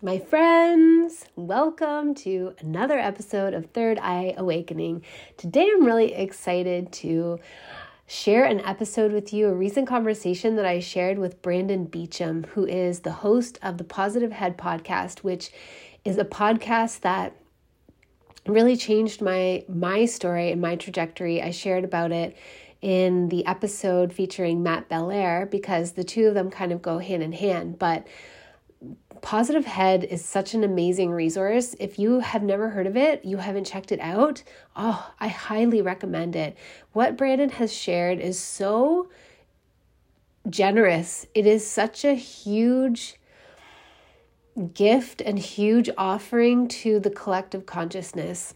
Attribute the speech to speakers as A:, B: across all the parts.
A: My friends, welcome to another episode of Third Eye Awakening. Today I'm really excited to share an episode with you, a recent conversation that I shared with Brandon Beachum, who is the host of the Positive Head podcast, which is a podcast that really changed my my story and my trajectory. I shared about it in the episode featuring Matt Belair because the two of them kind of go hand in hand, but Positive Head is such an amazing resource. If you have never heard of it, you haven't checked it out, oh, I highly recommend it. What Brandon has shared is so generous. It is such a huge gift and huge offering to the collective consciousness.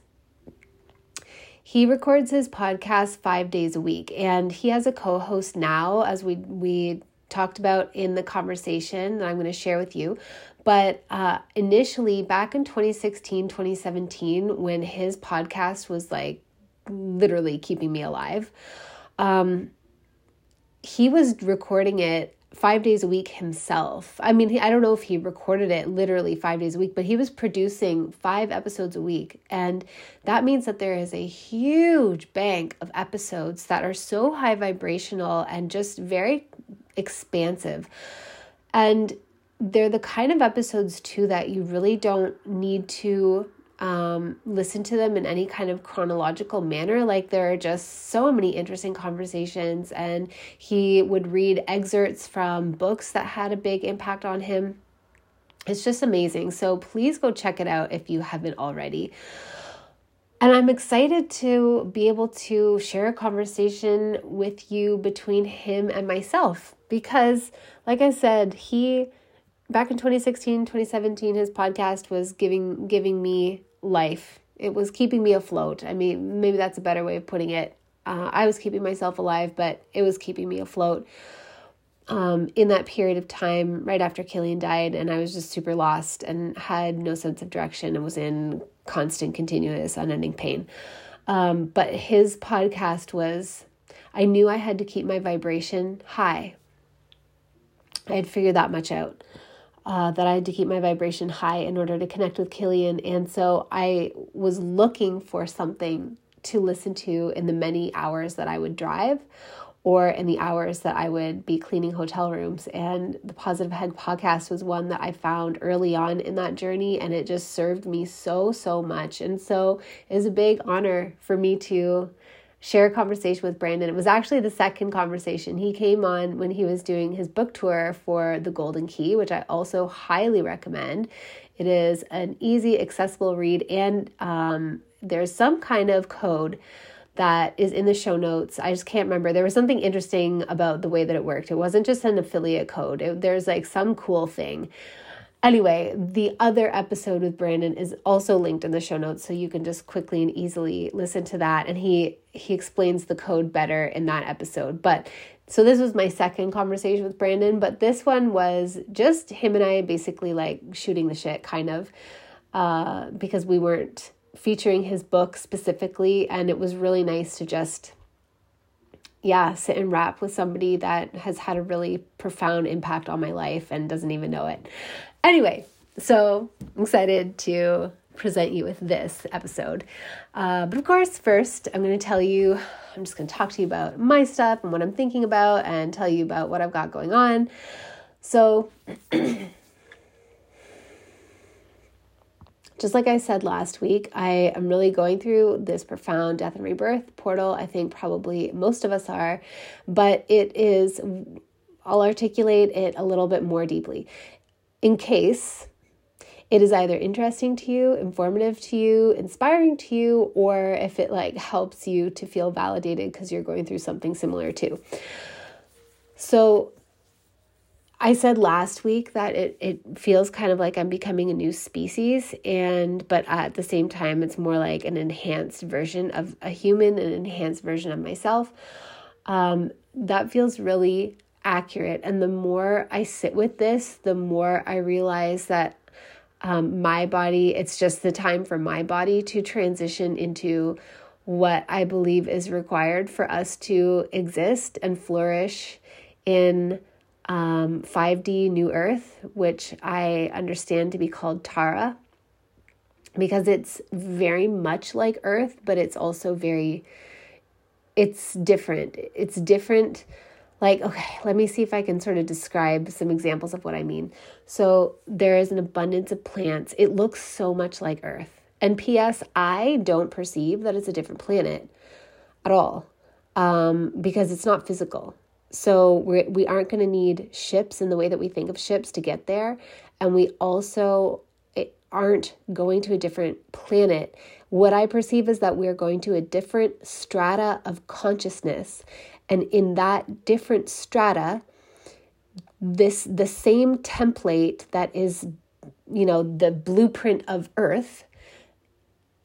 A: He records his podcast 5 days a week and he has a co-host now as we we talked about in the conversation that I'm going to share with you. But uh, initially, back in 2016, 2017, when his podcast was like literally keeping me alive, um, he was recording it five days a week himself. I mean, I don't know if he recorded it literally five days a week, but he was producing five episodes a week. And that means that there is a huge bank of episodes that are so high vibrational and just very expansive. And they're the kind of episodes too that you really don't need to um, listen to them in any kind of chronological manner. Like there are just so many interesting conversations, and he would read excerpts from books that had a big impact on him. It's just amazing. So please go check it out if you haven't already. And I'm excited to be able to share a conversation with you between him and myself because, like I said, he back in 2016 2017 his podcast was giving giving me life. It was keeping me afloat. I mean maybe that's a better way of putting it. Uh, i was keeping myself alive but it was keeping me afloat um, in that period of time right after killian died and i was just super lost and had no sense of direction and was in constant continuous unending pain. Um, but his podcast was i knew i had to keep my vibration high. I had figured that much out uh, that I had to keep my vibration high in order to connect with Killian. And so I was looking for something to listen to in the many hours that I would drive or in the hours that I would be cleaning hotel rooms. And the Positive Head podcast was one that I found early on in that journey, and it just served me so, so much. And so it was a big honor for me to share a conversation with Brandon. It was actually the second conversation. He came on when he was doing his book tour for The Golden Key, which I also highly recommend. It is an easy, accessible read, and um, there's some kind of code that is in the show notes. I just can't remember. There was something interesting about the way that it worked. It wasn't just an affiliate code, it, there's like some cool thing. Anyway, the other episode with Brandon is also linked in the show notes so you can just quickly and easily listen to that and he he explains the code better in that episode. But so this was my second conversation with Brandon, but this one was just him and I basically like shooting the shit kind of uh because we weren't featuring his book specifically and it was really nice to just yeah, sit and rap with somebody that has had a really profound impact on my life and doesn't even know it. Anyway, so I'm excited to present you with this episode. Uh, but of course, first, I'm going to tell you, I'm just going to talk to you about my stuff and what I'm thinking about and tell you about what I've got going on. So, just like I said last week, I am really going through this profound death and rebirth portal. I think probably most of us are, but it is, I'll articulate it a little bit more deeply in case it is either interesting to you, informative to you, inspiring to you, or if it like helps you to feel validated because you're going through something similar too. So I said last week that it, it feels kind of like I'm becoming a new species, and but at the same time, it's more like an enhanced version of a human, an enhanced version of myself. Um, that feels really accurate. And the more I sit with this, the more I realize that um, my body, it's just the time for my body to transition into what I believe is required for us to exist and flourish in um, 5D New Earth, which I understand to be called Tara, because it's very much like Earth, but it's also very, it's different. It's different. Like, okay, let me see if I can sort of describe some examples of what I mean. So, there is an abundance of plants. It looks so much like Earth. And P.S., I don't perceive that it's a different planet at all um, because it's not physical. So we're, we aren't going to need ships in the way that we think of ships to get there. And we also aren't going to a different planet. What I perceive is that we're going to a different strata of consciousness. And in that different strata, this the same template that is you know the blueprint of earth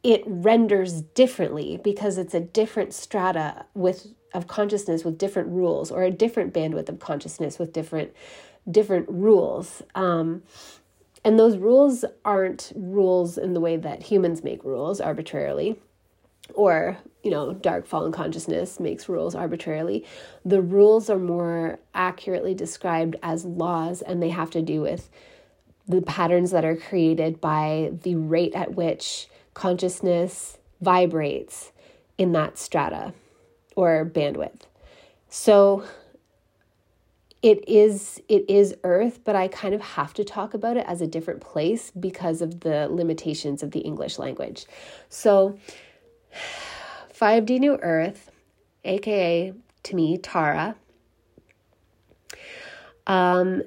A: it renders differently because it's a different strata with of consciousness with different rules or a different bandwidth of consciousness with different different rules. Um, and those rules aren't rules in the way that humans make rules arbitrarily or you know dark fallen consciousness makes rules arbitrarily the rules are more accurately described as laws and they have to do with the patterns that are created by the rate at which consciousness vibrates in that strata or bandwidth. So it is it is earth but i kind of have to talk about it as a different place because of the limitations of the english language so 5d new earth aka to me tara um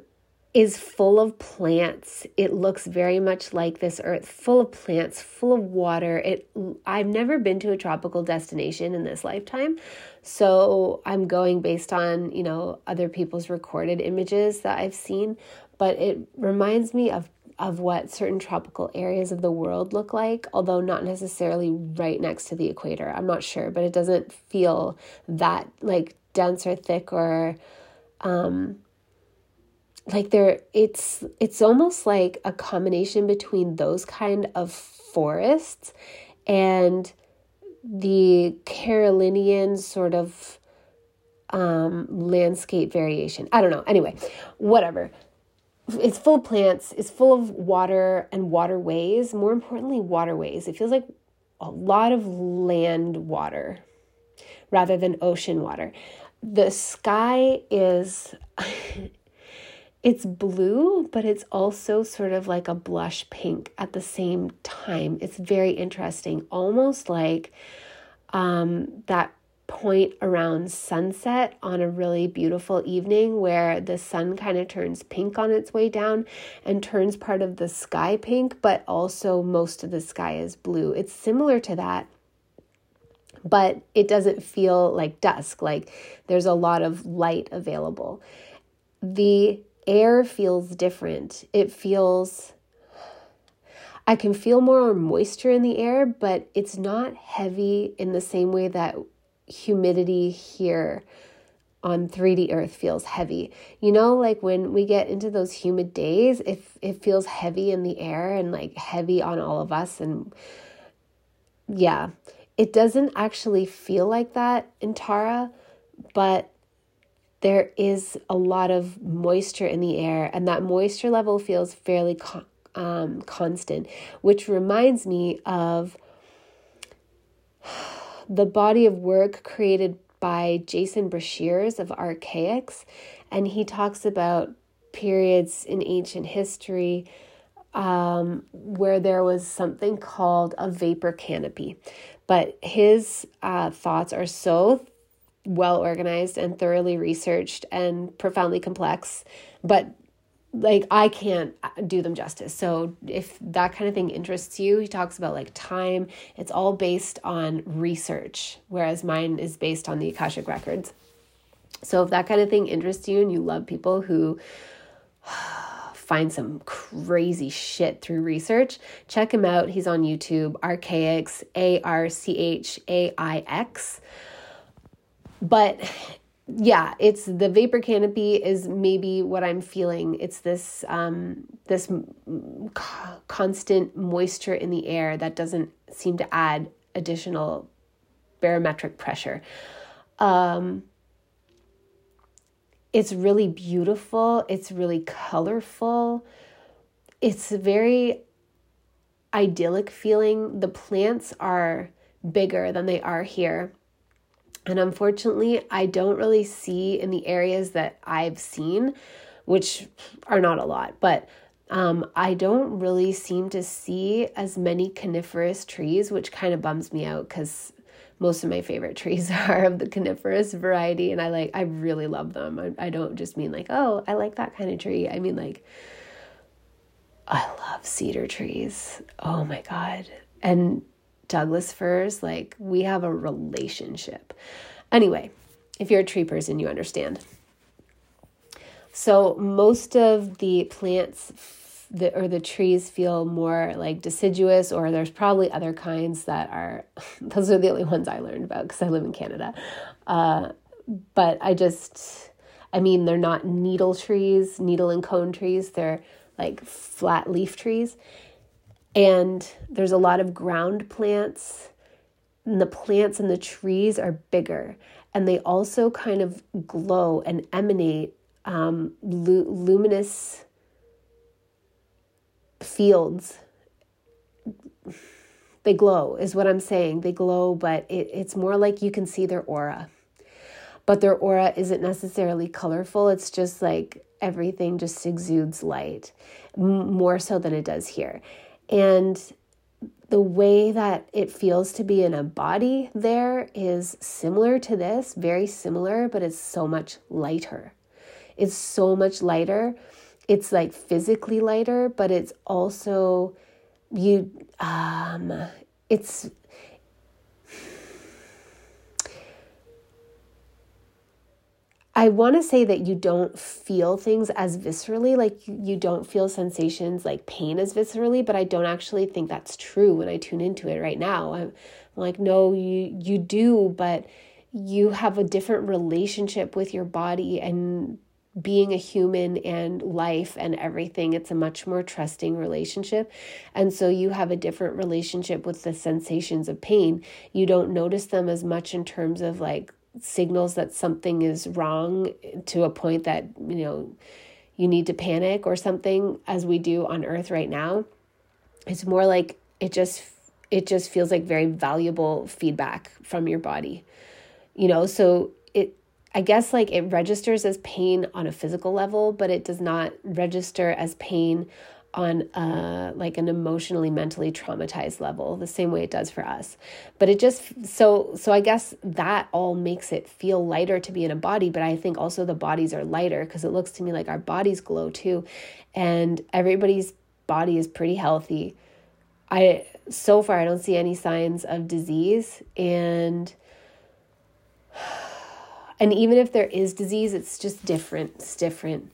A: is full of plants. It looks very much like this earth, full of plants, full of water. It I've never been to a tropical destination in this lifetime. So I'm going based on, you know, other people's recorded images that I've seen, but it reminds me of of what certain tropical areas of the world look like, although not necessarily right next to the equator. I'm not sure, but it doesn't feel that like dense or thick or um like there it's it's almost like a combination between those kind of forests and the Carolinian sort of um, landscape variation. I don't know. Anyway, whatever. It's full of plants, it's full of water and waterways. More importantly, waterways. It feels like a lot of land water rather than ocean water. The sky is it's blue, but it's also sort of like a blush pink at the same time. It's very interesting, almost like um, that point around sunset on a really beautiful evening where the sun kind of turns pink on its way down and turns part of the sky pink, but also most of the sky is blue. It's similar to that. But it doesn't feel like dusk, like there's a lot of light available. The air feels different. It feels, I can feel more moisture in the air, but it's not heavy in the same way that humidity here on 3D Earth feels heavy. You know, like when we get into those humid days, if it, feels heavy in the air and like heavy on all of us. And yeah, it doesn't actually feel like that in Tara, but there is a lot of moisture in the air, and that moisture level feels fairly con- um, constant, which reminds me of the body of work created by Jason Breshears of Archaix, and he talks about periods in ancient history um, where there was something called a vapor canopy. But his uh, thoughts are so well organized and thoroughly researched and profoundly complex, but like I can't uh, do them justice. So if that kind of thing interests you, he talks about like time. It's all based on research, whereas mine is based on the Akashic records. So if that kind of thing interests you and you love people who find some crazy shit through research, check him out. He's on YouTube, Archaix, A R C H A I X. But yeah, it's the vapor canopy is maybe what I'm feeling. It's this um, this constant moisture in the air that doesn't seem to add additional barometric pressure. Um, it's really beautiful, it's really colorful. It's very idyllic feeling. The plants are bigger than they are here. And unfortunately, I don't really see in the areas that I've seen, which are not a lot, but um, I don't really seem to see as many coniferous trees, which kind of bums me out because most of my favorite trees are of the coniferous variety and i like i really love them. I, I don't just mean like oh i like that kind of tree. I mean like i love cedar trees. Oh my god. And douglas firs like we have a relationship. Anyway if you're a tree person you understand. So most of the plants the or the trees feel more like deciduous or there's probably other kinds that are those are the only ones i learned about because i live in canada. Uh, but i just i mean they're not needle trees needle and cone trees. They're like flat leaf trees and there's a lot of ground plants and the plants and the trees are bigger. And they also kind of glow and emanate um, lu- luminous fields. They glow is what i'm saying. They glow but it, it's more like you can see their aura. But their aura isn't necessarily colorful. It's just like everything just exudes light more so than it does here and the way that it feels to be in a body there is similar to this very similar but it's so much lighter. It's so much lighter. It's like physically lighter, but it's also you um it's I want to say that you don't feel things as viscerally, like you, don't feel sensations like pain as viscerally, but I don't actually think that's true when I tune into it right now. I'm like, no, you you do, but you have a different relationship with your body and being a human and life and everything. It's a much more trusting relationship. And so you have a different relationship with the sensations of pain. You don't notice them as much in terms of like signals that something is wrong to a point that, you know, you need to panic or something as we do on earth right now. It's more like it just it just feels like very valuable feedback from your body. You know, so it I guess like it registers as pain on a physical level, but it does not register as pain on uh like an emotionally mentally traumatized level the same way it does for us but it just so so i guess that all makes it feel lighter to be in a body but i think also the bodies are lighter because it looks to me like our bodies glow too and everybody's body is pretty healthy i so far i don't see any signs of disease and and even if there is disease, it's just different. It's different.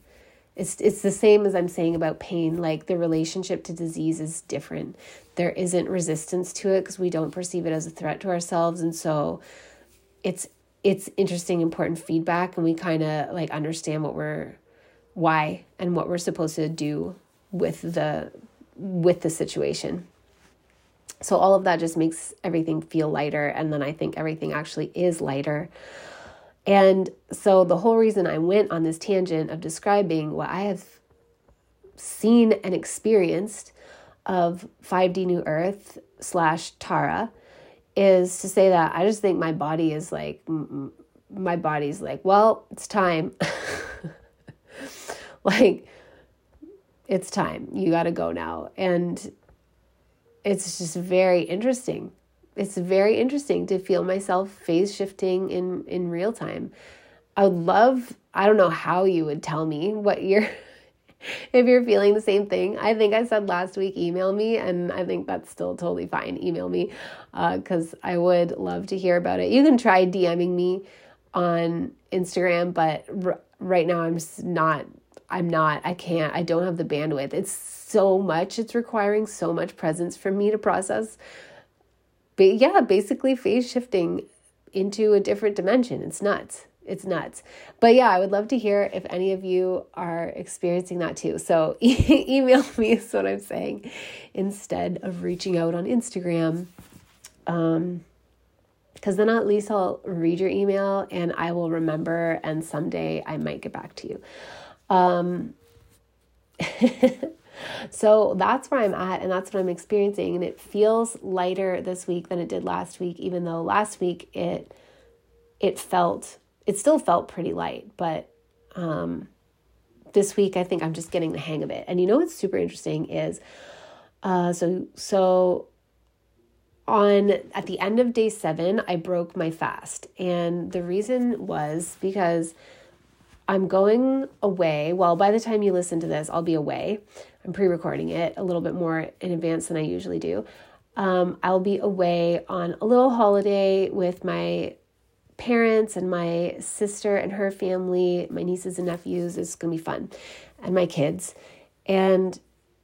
A: It's it's the same as I'm saying about pain. Like the relationship to disease is different. There isn't resistance to it because we don't perceive it as a threat to ourselves, and so it's it's interesting, important feedback, and we kind of like understand what we're why and what we're supposed to do with the with the situation. So all of that just makes everything feel lighter, and then I think everything actually is lighter. And so the whole reason I went on this tangent of describing what I have seen and experienced of 5D New Earth slash Tara is to say that I just think my body is like, mm, mm, my body's like, well, it's time. like, it's time. You got to go now. And it's just very interesting it's very interesting to feel myself phase shifting in in real time. I would love, I don't know how you would tell me what you're if you're feeling the same thing. I think I said last week email me and I think that's still totally fine. Email me uh, cuz I would love to hear about it. You can try DMing me on Instagram, but r- right now I'm not I'm not, I can't, I don't have the bandwidth. It's so much, it's requiring so much presence for me to process. Yeah, basically phase shifting into a different dimension. It's nuts. It's nuts. But yeah, I would love to hear if any of you are experiencing that too. So e- email me is what I'm saying instead of reaching out on Instagram. Um, because then at least I'll read your email and I will remember, and someday I might get back to you. Um, so that's where I'm at, and that's what I'm experiencing. And it feels lighter this week than it did last week, even though last week it it felt it still felt pretty light, but um, this week I think I'm just getting the hang of it. And you know what's super interesting is uh, so so on at the end of day seven, I broke my fast. And the reason was because I'm going away. Well, by the time you listen to this, I'll be away. I'm pre recording it a little bit more in advance than I usually do. Um, I'll be away on a little holiday with my parents and my sister and her family, my nieces and nephews. It's going to be fun, and my kids. And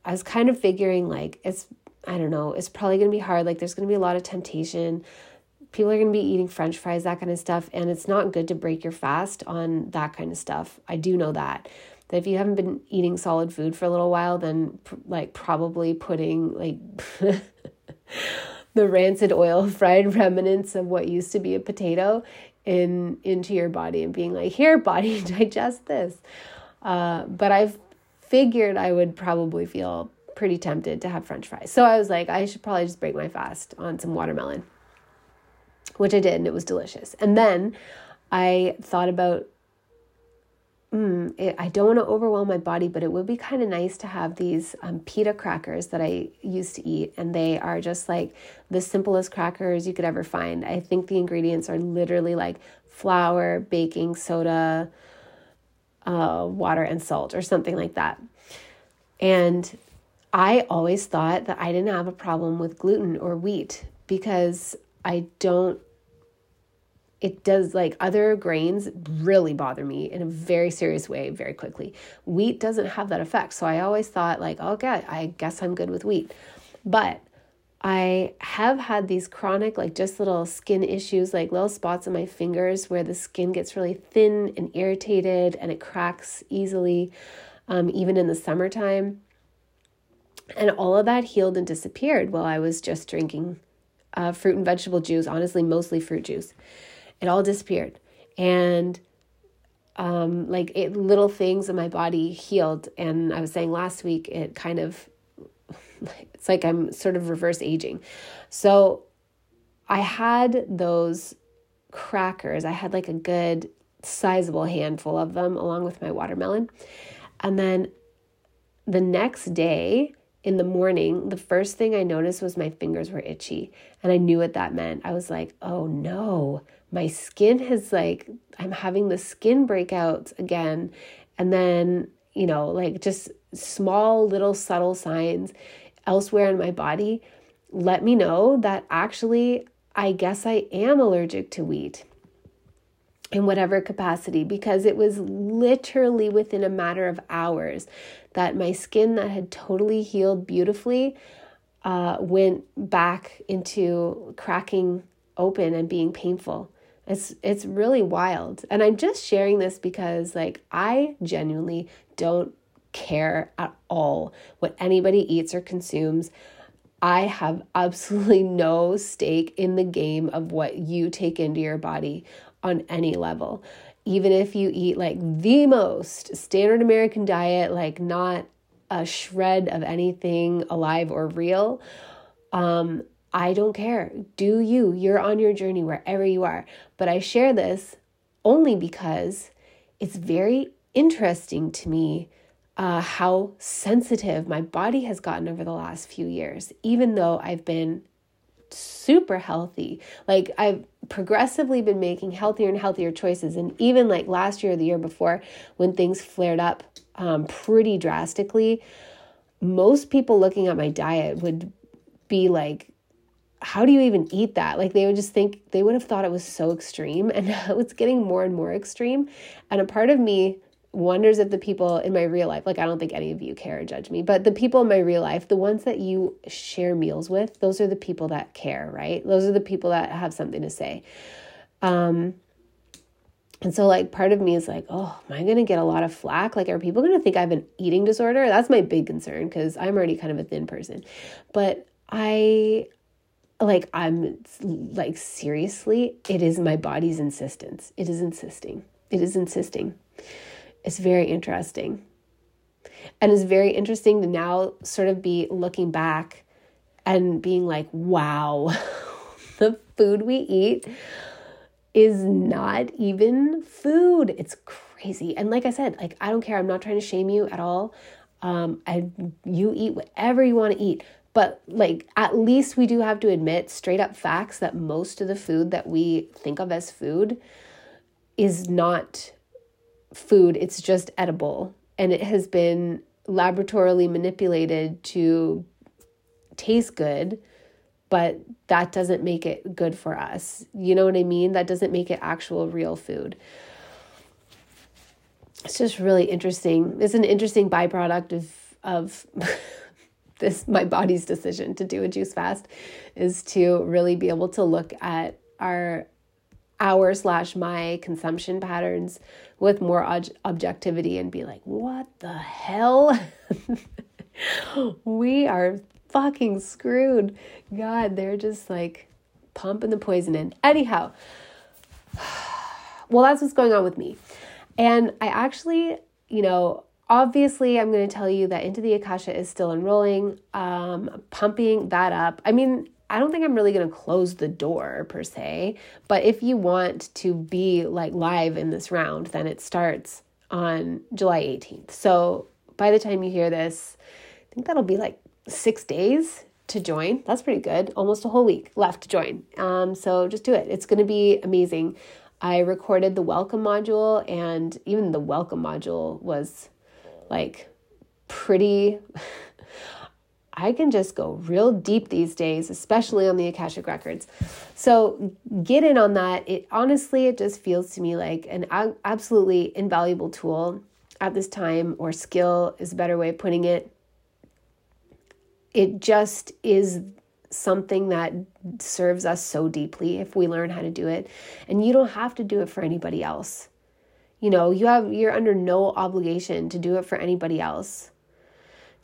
A: I was kind of figuring like it's I don't know, it's probably going to be hard. Like, there's going to be a lot of temptation. People are going to be eating french fries, that kind of stuff. And it's not good to break your fast on that kind of stuff. I do know that. That if you haven't been eating solid food for a little while, then like probably putting like the rancid oil fried remnants of what used to be a potato in into your body and being like, here, body, digest this. Uh, but I've figured I would probably feel pretty tempted to have french fries. So I was like, I should probably just break my fast on some watermelon, which I did, and it was delicious. And then I thought about, mm, it, I don't want to overwhelm my body, but it would be kind of nice to have these um, pita crackers that I used to eat. And they are just like the simplest crackers you could ever find. I think the ingredients are literally like flour, baking soda, uh, water, and salt, or something like that. And I always thought that I didn't have a problem with gluten or wheat because I don't it does like other grains really bother me in a very serious way very quickly. Wheat doesn't have that effect. So I always thought like, okay, I guess I'm good with wheat. But I have had these chronic, like just little skin issues, like little spots on my fingers where the skin gets really thin and irritated and it cracks easily, um, even in the summertime. And all of that healed and disappeared while I was just drinking uh, fruit and vegetable juice, honestly, mostly fruit juice. It all disappeared. And um, like it, little things in my body healed. And I was saying last week, it kind of, it's like I'm sort of reverse aging. So I had those crackers. I had like a good sizable handful of them along with my watermelon. And then the next day, in the morning, the first thing I noticed was my fingers were itchy. And I knew what that meant. I was like, oh no, my skin has like, I'm having the skin breakouts again. And then, you know, like just small little subtle signs elsewhere in my body let me know that actually, I guess I am allergic to wheat in whatever capacity because it was literally within a matter of hours that my skin that had totally healed beautifully uh, went back into cracking open and being painful. It's it's really wild. And I'm just sharing this because like I genuinely don't care at all what anybody eats or consumes. I have absolutely no stake in the game of what you take into your body on any level. Even if you eat like the most standard American diet, like not a shred of anything alive or real, um, I don't care. Do you? You're on your journey wherever you are. But I share this only because it's very interesting to me uh, how sensitive my body has gotten over the last few years, even though I've been super healthy. Like I've progressively been making healthier and healthier choices. And even like last year or the year before, when things flared up um, pretty drastically, most people looking at my diet would be like, how do you even eat that? Like they would just think they would have thought it was so extreme. And now it's getting more and more extreme. And a part of me wonders if the people in my real life, like I don't think any of you care or judge me, but the people in my real life, the ones that you share meals with, those are the people that care, right? Those are the people that have something to say. Um, and so, like, part of me is like, oh, am I going to get a lot of flack? Like, are people going to think I have an eating disorder? That's my big concern because I'm already kind of a thin person. But I, like, I'm like, seriously, it is my body's insistence. It is insisting. It is insisting. It's very interesting. And it's very interesting to now sort of be looking back and being like, wow, the food we eat is not even food. It's crazy. And like I said, like I don't care. I'm not trying to shame you at all. Um, I you eat whatever you want to eat. But like at least we do have to admit straight up facts that most of the food that we think of as food is not food. It's just edible and it has been laboratorily manipulated to taste good but that doesn't make it good for us. You know what I mean? That doesn't make it actual real food. It's just really interesting. It's an interesting byproduct of of this my body's decision to do a juice fast is to really be able to look at our our slash my consumption patterns with more ob- objectivity and be like, what the hell? we are fucking screwed. God, they're just like pumping the poison in. Anyhow, well, that's what's going on with me. And I actually, you know, obviously I'm going to tell you that Into the Akasha is still enrolling, um, pumping that up. I mean, I don't think I'm really going to close the door per se, but if you want to be like live in this round, then it starts on July 18th. So by the time you hear this, I think that'll be like six days to join. That's pretty good. Almost a whole week left to join. Um, so just do it. It's going to be amazing. I recorded the welcome module, and even the welcome module was like pretty. I can just go real deep these days, especially on the Akashic Records. So get in on that. It honestly, it just feels to me like an absolutely invaluable tool at this time, or skill is a better way of putting it it just is something that serves us so deeply if we learn how to do it and you don't have to do it for anybody else you know you have you're under no obligation to do it for anybody else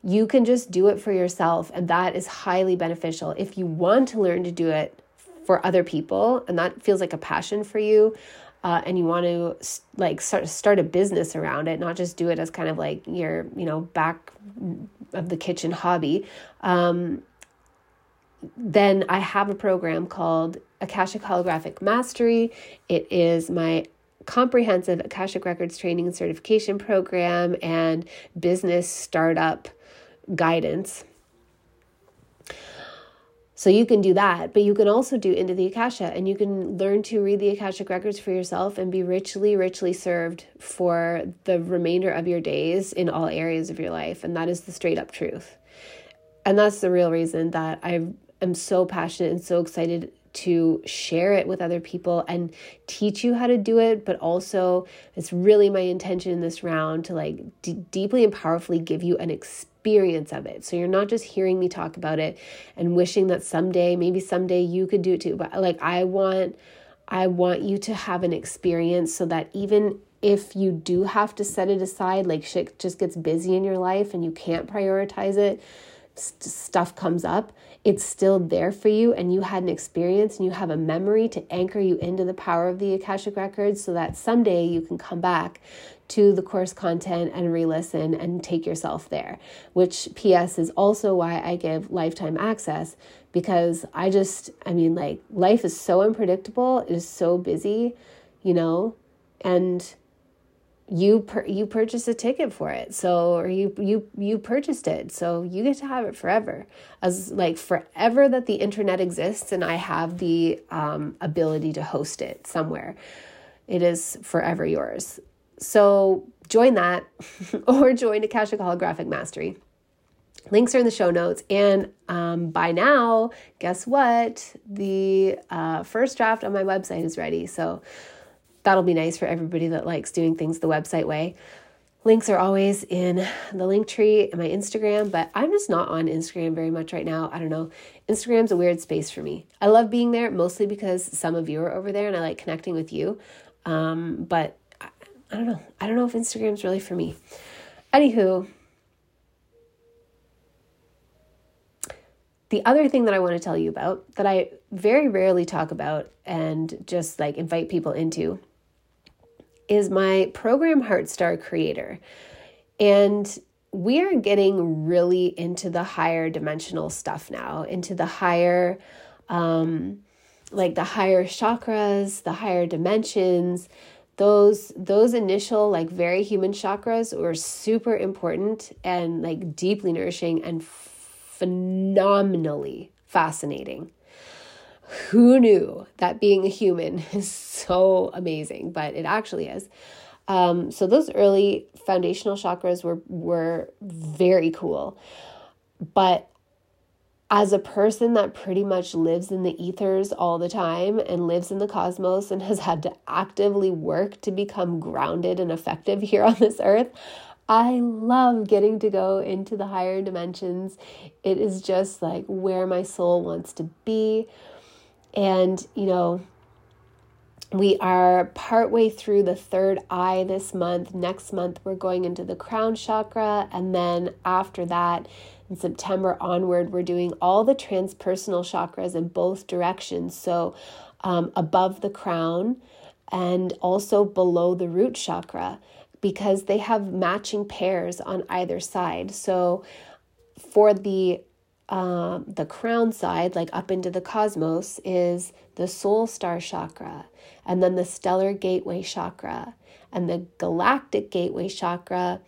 A: you can just do it for yourself and that is highly beneficial if you want to learn to do it for other people and that feels like a passion for you uh, and you want to like start start a business around it, not just do it as kind of like your you know back of the kitchen hobby. Um, then I have a program called Akashic Holographic Mastery. It is my comprehensive Akashic Records training and certification program and business startup guidance. So you can do that, but you can also do Into the Akasha and you can learn to read the Akashic records for yourself and be richly, richly served for the remainder of your days in all areas of your life. And that is the straight up truth. And that's the real reason that I am so passionate and so excited to share it with other people and teach you how to do it but also it's really my intention in this round to like d- deeply and powerfully give you an experience of it. So you're not just hearing me talk about it and wishing that someday maybe someday you could do it too but like I want I want you to have an experience so that even if you do have to set it aside like shit just gets busy in your life and you can't prioritize it st- stuff comes up it's still there for you and you had an experience and you have a memory to anchor you into the power of the Akashic Records so that someday you can come back to the course content and re listen and take yourself there. Which, P.S., is also why I give lifetime access because I just, I mean, like, life is so unpredictable, it is so busy, you know, and you per, you purchased a ticket for it so or you you you purchased it so you get to have it forever as like forever that the internet exists and i have the um, ability to host it somewhere it is forever yours so join that or join akashic holographic mastery links are in the show notes and um, by now guess what the uh, first draft on my website is ready so that'll be nice for everybody that likes doing things the website way. Links are always in the link tree in my Instagram, but I'm just not on Instagram very much right now. I don't know. Instagram's a weird space for me. I love being there mostly because some of you are over there and I like connecting with you. Um, but I, don't know. I don't know if Instagram's really for me. Anywho, the other thing that I want to tell you about that I very rarely talk about and just like invite people into is my program Heartstar Creator. And we are getting really into the higher dimensional stuff now, into the higher, um, like the higher chakras, the higher dimensions. Those those initial like very human chakras were super important and like deeply nourishing and phenomenally fascinating. Who knew that being a human is so amazing but it actually is. Um, so those early foundational chakras were were very cool. But as a person that pretty much lives in the ethers all the time and lives in the cosmos and has had to actively work to become grounded and effective here on this earth I love getting to go into the higher dimensions. It is just like where my soul wants to be. And, you know, we are partway through the third eye this month. Next month, we're going into the crown chakra. And then after that, in September onward, we're doing all the transpersonal chakras in both directions. So, um, above the crown and also below the root chakra, because they have matching pairs on either side. So, for the um, the crown side, like up into the cosmos, is the soul star chakra, and then the stellar gateway chakra, and the galactic gateway chakra,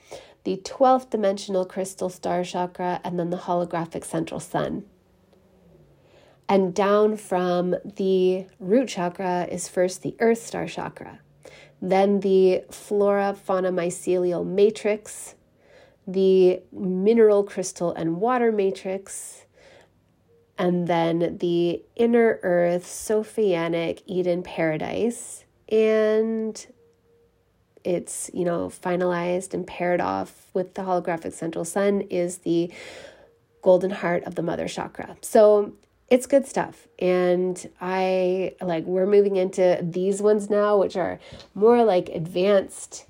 A: the 12th dimensional crystal star chakra, and then the holographic central sun. And down from the root chakra is first the earth star chakra, then the flora fauna mycelial matrix, the mineral crystal and water matrix, and then the inner earth Sophianic Eden paradise. And it's, you know, finalized and paired off with the holographic central sun is the golden heart of the mother chakra. So it's good stuff. And I like, we're moving into these ones now, which are more like advanced,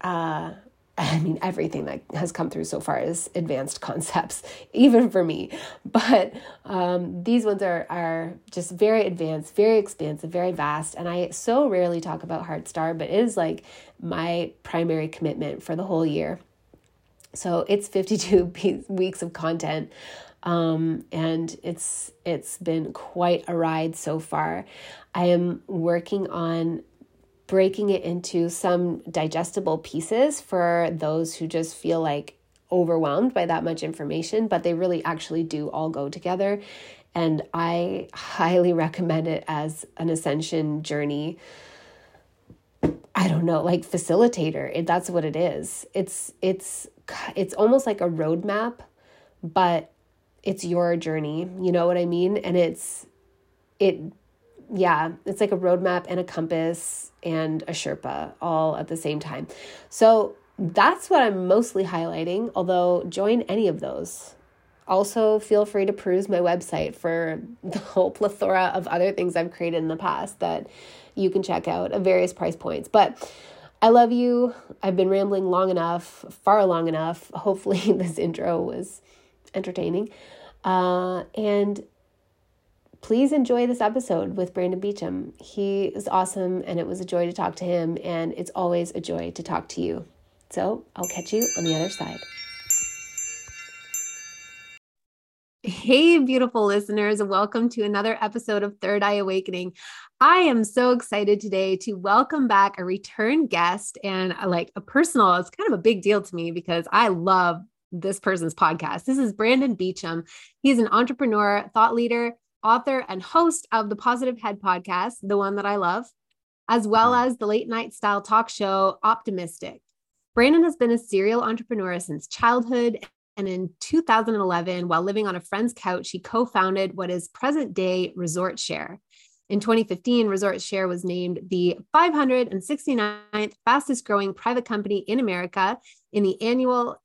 A: uh, I mean, everything that has come through so far is advanced concepts, even for me. But um, these ones are are just very advanced, very expansive, very vast. And I so rarely talk about Heartstar, but it is like my primary commitment for the whole year. So it's 52 weeks of content. Um, and it's it's been quite a ride so far. I am working on breaking it into some digestible pieces for those who just feel like overwhelmed by that much information, but they really actually do all go together. And I highly recommend it as an ascension journey. I don't know, like facilitator. It, that's what it is. It's it's it's almost like a roadmap, but it's your journey. You know what I mean? And it's it yeah, it's like a roadmap and a compass and a Sherpa all at the same time. So that's what I'm mostly highlighting, although join any of those. Also, feel free to peruse my website for the whole plethora of other things I've created in the past that you can check out at various price points. But I love you. I've been rambling long enough, far long enough. Hopefully, this intro was entertaining. Uh, and please enjoy this episode with Brandon Beachum. He is awesome, and it was a joy to talk to him, and it's always a joy to talk to you. So I'll catch you on the other side. Hey, beautiful listeners, welcome to another episode of Third Eye Awakening. I am so excited today to welcome back a return guest and uh, like a personal, it's kind of a big deal to me because I love this person's podcast. This is Brandon Beachum. He's an entrepreneur, thought leader, author and host of the Positive Head podcast, the one that I love, as well mm. as the late night style talk show Optimystic. Brandon has been a serial entrepreneur since childhood. And in 2011, while living on a friend's couch, he co founded what is present day ResortShare. In 2015, ResortShare was named the 569th fastest growing private company in America in the annual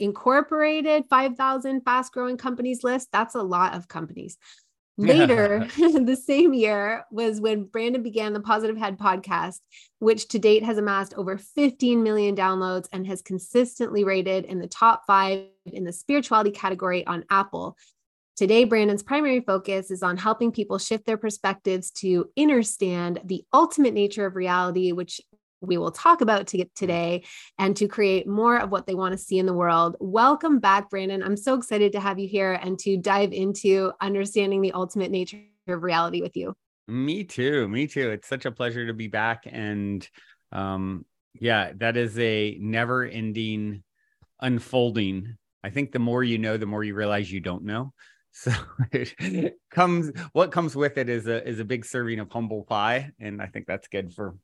A: Incorporated 5,000 fast growing companies list. That's a lot of companies. Later, the same year was when Brandon began the Positive Head podcast, which to date has amassed over 15 million downloads and has consistently rated in the top five in the spirituality category on Apple. Today, Brandon's primary focus is on helping people shift their perspectives to understand the ultimate nature of reality, which we will talk about to today and to create more of what they want to see in the world. Welcome back, Brandon. I'm so excited to have you here and to dive into understanding the ultimate nature of reality with you.
B: Me too. Me too. It's such a pleasure to be back. And um, yeah, that is a never ending unfolding. I think the more you know, the more you realize you don't know. So it comes what comes with it is a is a big serving of humble pie, and I think that's good for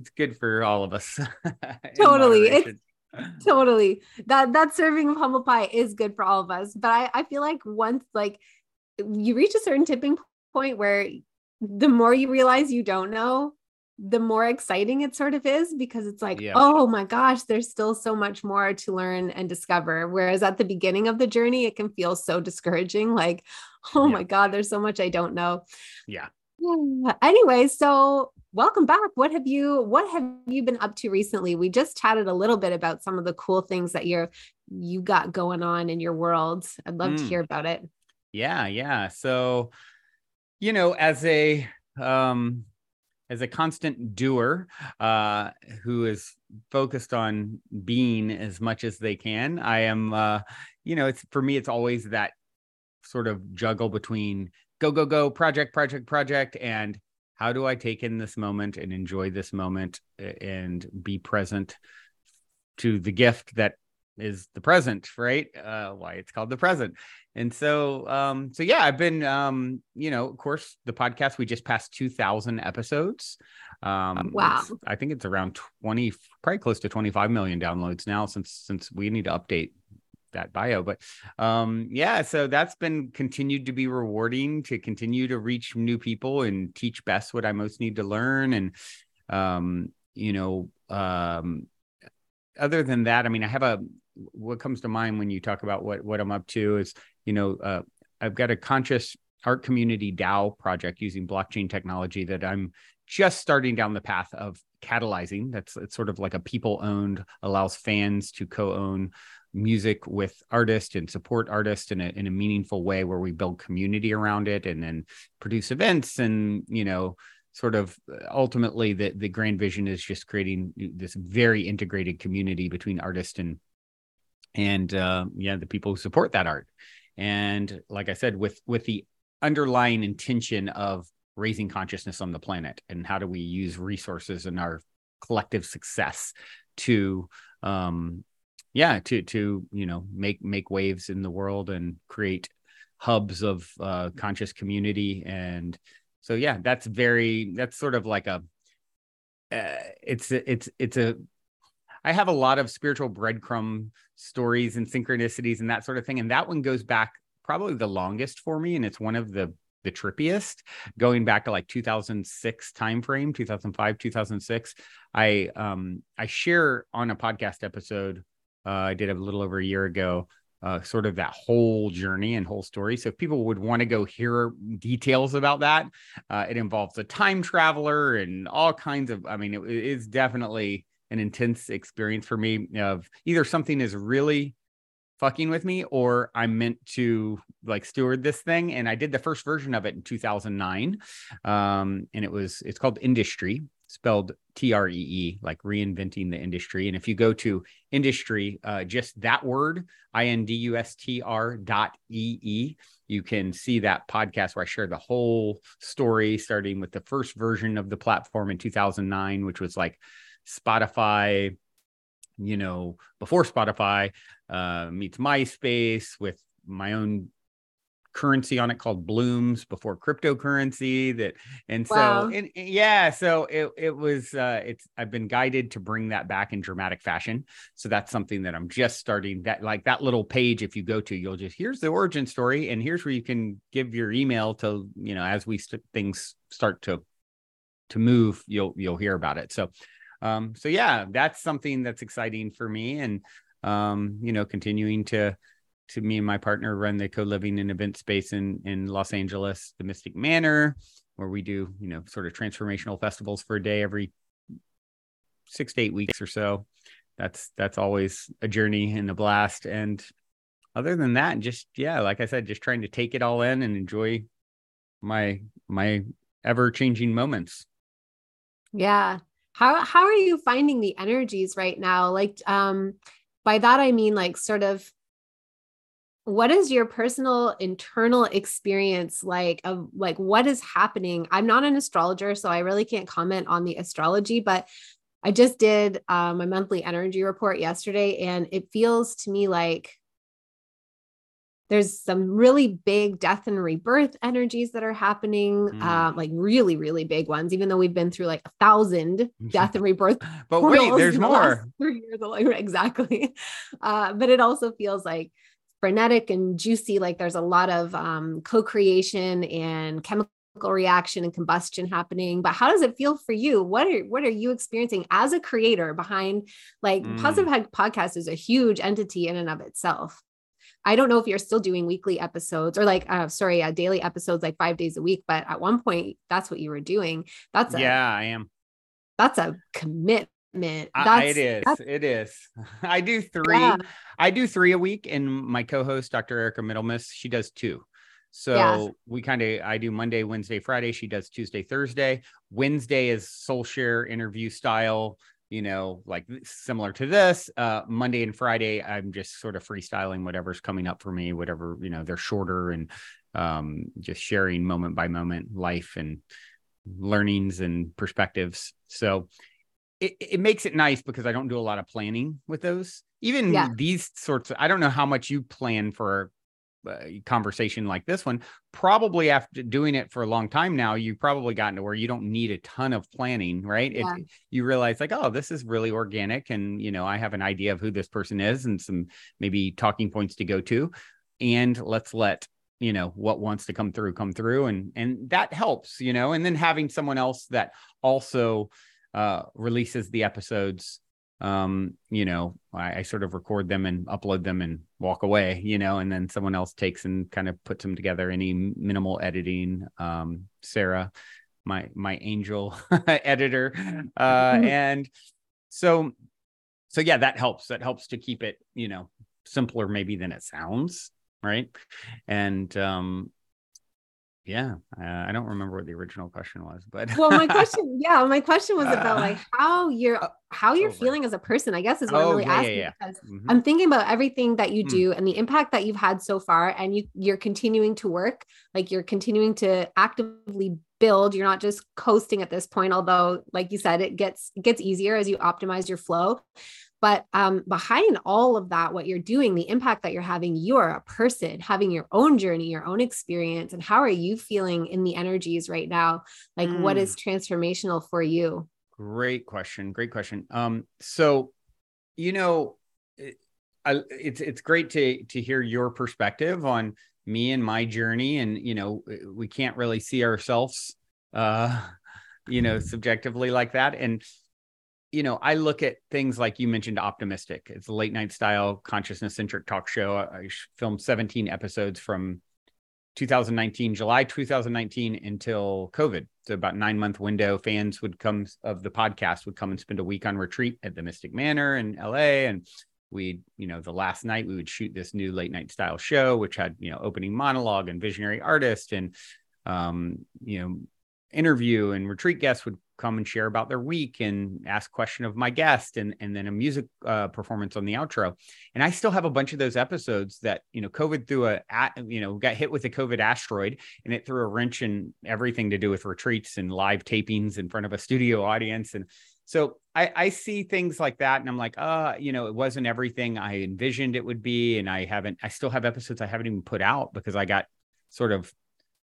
B: it's good for all of us.
A: totally, it's totally that that serving of humble pie is good for all of us. But I I feel like once like you reach a certain tipping point where the more you realize you don't know, the more exciting it sort of is because it's like, yeah. oh my gosh, there's still so much more to learn and discover. Whereas at the beginning of the journey, it can feel so discouraging like, oh yeah. my God, there's so much I don't know.
B: Yeah.
A: Anyway, so welcome back. What have you what have you been up to recently? We just chatted a little bit about some of the cool things that you're you got going on in your world. I'd love mm. to hear about it.
B: Yeah, yeah. So, you know, as a um as a constant doer uh, who is focused on being as much as they can. I am, uh, you know, it's for me, it's always that sort of juggle between go, go, go, project, project, project, and how do I take in this moment and enjoy this moment and be present to the gift that is the present, right? Uh, why it's called the present. And so, um, so yeah, I've been, um, you know, of course, the podcast we just passed two thousand episodes.
A: Um, wow!
B: I think it's around twenty, probably close to twenty five million downloads now. Since since we need to update that bio, but um, yeah, so that's been continued to be rewarding to continue to reach new people and teach best what I most need to learn, and um, you know, um, other than that, I mean, I have a what comes to mind when you talk about what what I'm up to is you know uh, I've got a conscious art community DAO project using blockchain technology that I'm just starting down the path of catalyzing. That's it's sort of like a people owned allows fans to co-own music with artists and support artists in a in a meaningful way where we build community around it and then produce events and you know sort of ultimately the the grand vision is just creating this very integrated community between artists and and uh, yeah, the people who support that art. And like I said, with with the underlying intention of raising consciousness on the planet, and how do we use resources and our collective success to um yeah to to you know make make waves in the world and create hubs of uh conscious community and so yeah that's very that's sort of like a uh, it's it's it's a I have a lot of spiritual breadcrumb stories and synchronicities and that sort of thing. And that one goes back probably the longest for me. And it's one of the the trippiest going back to like 2006 timeframe 2005 2006 i um i share on a podcast episode uh, i did a little over a year ago uh, sort of that whole journey and whole story. So if people would want to go hear details about that, uh, it involves a time traveler and all kinds of. I mean, it is definitely an intense experience for me of either something is really fucking with me or I'm meant to like steward this thing. And I did the first version of it in 2009. Um, and it was, it's called IndusTree, spelled T R E E, like reinventing the industry. And if you go to industry, uh, just that word, I N D U S T R dot E E, you can see that podcast where I share the whole story, starting with the first version of the platform in 2009, which was like Spotify, you know, before Spotify uh, meets MySpace with my own currency on it called blooms before cryptocurrency that and so
A: Wow.
B: and, and yeah so it, it was uh it's i've been guided to bring that back in dramatic fashion so that's something that i'm just starting that like that little page if you go to you'll just here's the origin story and here's where you can give your email to you know as we st- things start to to move you'll you'll hear about it so um so yeah that's something that's exciting for me and um you know continuing to to me and my partner run the co-living and event space in in los angeles the mystic manor where we do you know sort of transformational festivals for a day every six to eight weeks or so that's that's always a journey and a blast and other than that just yeah like i said just trying to take it all in and enjoy my my ever changing moments
A: Yeah. How how are you finding the energies right now? Like um by that I mean like sort of what is your personal internal experience like of like what is happening? I'm not an astrologer so I really can't comment on the astrology but I just did um, my monthly energy report yesterday and it feels to me like there's some really big death and rebirth energies that are happening
B: Mm.
A: uh, like really really big ones even though we've been through like a thousand death and rebirth
B: but wait there's
A: the
B: more
A: three years alone. exactly uh, but it also feels like frenetic and juicy like there's a lot of um, co-creation and chemical reaction and combustion happening but how does it feel for you what are what are you experiencing as a creator behind like
B: Mm.
A: positive Head podcast is a huge entity in and of itself I don't know if you're still doing weekly episodes or like, uh, sorry, uh, daily episodes, like five days a week. But at one point, that's what you were doing. That's a,
B: yeah i am
A: that's a commitment.
B: I, it is
A: that's-
B: it is i do three
A: yeah.
B: I do three a week, and my co-host, Dr. Erica Middlemiss, she does two. So
A: Yeah.
B: we kind of I do Monday, Wednesday, Friday. She does Tuesday, Thursday. Wednesday is soul share interview style, you know, like similar to this. Uh, Monday and Friday, I'm just sort of freestyling whatever's coming up for me, whatever, you know, they're shorter and um, just sharing moment by moment life and learnings and perspectives. So it, it makes it nice because I don't do a lot of planning with those. Even
A: Yeah.
B: these sorts of, I don't know how much you plan for a conversation like this one. Probably after doing it for a long time now, you've probably gotten to where you don't need a ton of planning, right? It- you realize like, oh, this is really organic. And, you know, I have an idea of who this person is and some maybe talking points to go to. And let's let you know what wants to come through come through and and that helps you know and then having someone else that also uh releases the episodes um you know I, I sort of record them and upload them and walk away you know and then someone else takes and kind of puts them together. Any minimal editing um sarah my my angel editor uh and so so yeah that helps. That helps to keep it you know simpler maybe than it sounds right? And um yeah uh, i don't remember what the original question was but
A: Well, my question, yeah, my question was about like how you're
B: Uh,
A: how you're
B: over.
A: feeling as a person. I guess is what I'm
B: Oh,
A: really
B: yeah, yeah,
A: asking
B: yeah.
A: because
B: Mhm.
A: I'm thinking about everything that you
B: Mm.
A: do and the impact that you've had so far, and you you're continuing to work, like you're continuing to actively build. You're not just coasting at this point, although, like you said, it gets it gets easier as you optimize your flow. But um, behind all of that, what you're doing, the impact that you're having, you are a person having your own journey, your own experience. And how are you feeling in the energies right now? Like, what
B: Mm.
A: is transformational for you?
B: Great question. Great question. Um, so, you know, it, I, it's it's great to to hear your perspective on me and my journey, and you know, we can't really see ourselves, uh, you know, subjectively like that, and you know, I look at things like you mentioned, Optimystic. It's a late night style consciousness centric talk show. I filmed 17 episodes from 2019, July 2019 until COVID. So about nine month window, fans would come of the podcast would come and spend a week on retreat at the Mystic Manor in LA. And we'd, you know, the last night we would shoot this new late night style show, which had, you know, opening monologue and visionary artist and, um, you know, interview and retreat guests would come and share about their week and ask question of my guest and and then a music uh, performance on the outro. And i still have a bunch of those episodes that you know covid threw a at- you know got hit with a covid asteroid and it threw a wrench in everything to do with retreats and live tapings in front of a studio audience. And so I, I see things like that and i'm like uh you know it wasn't everything i envisioned it would be and i haven't i still have episodes i haven't even put out because i got sort of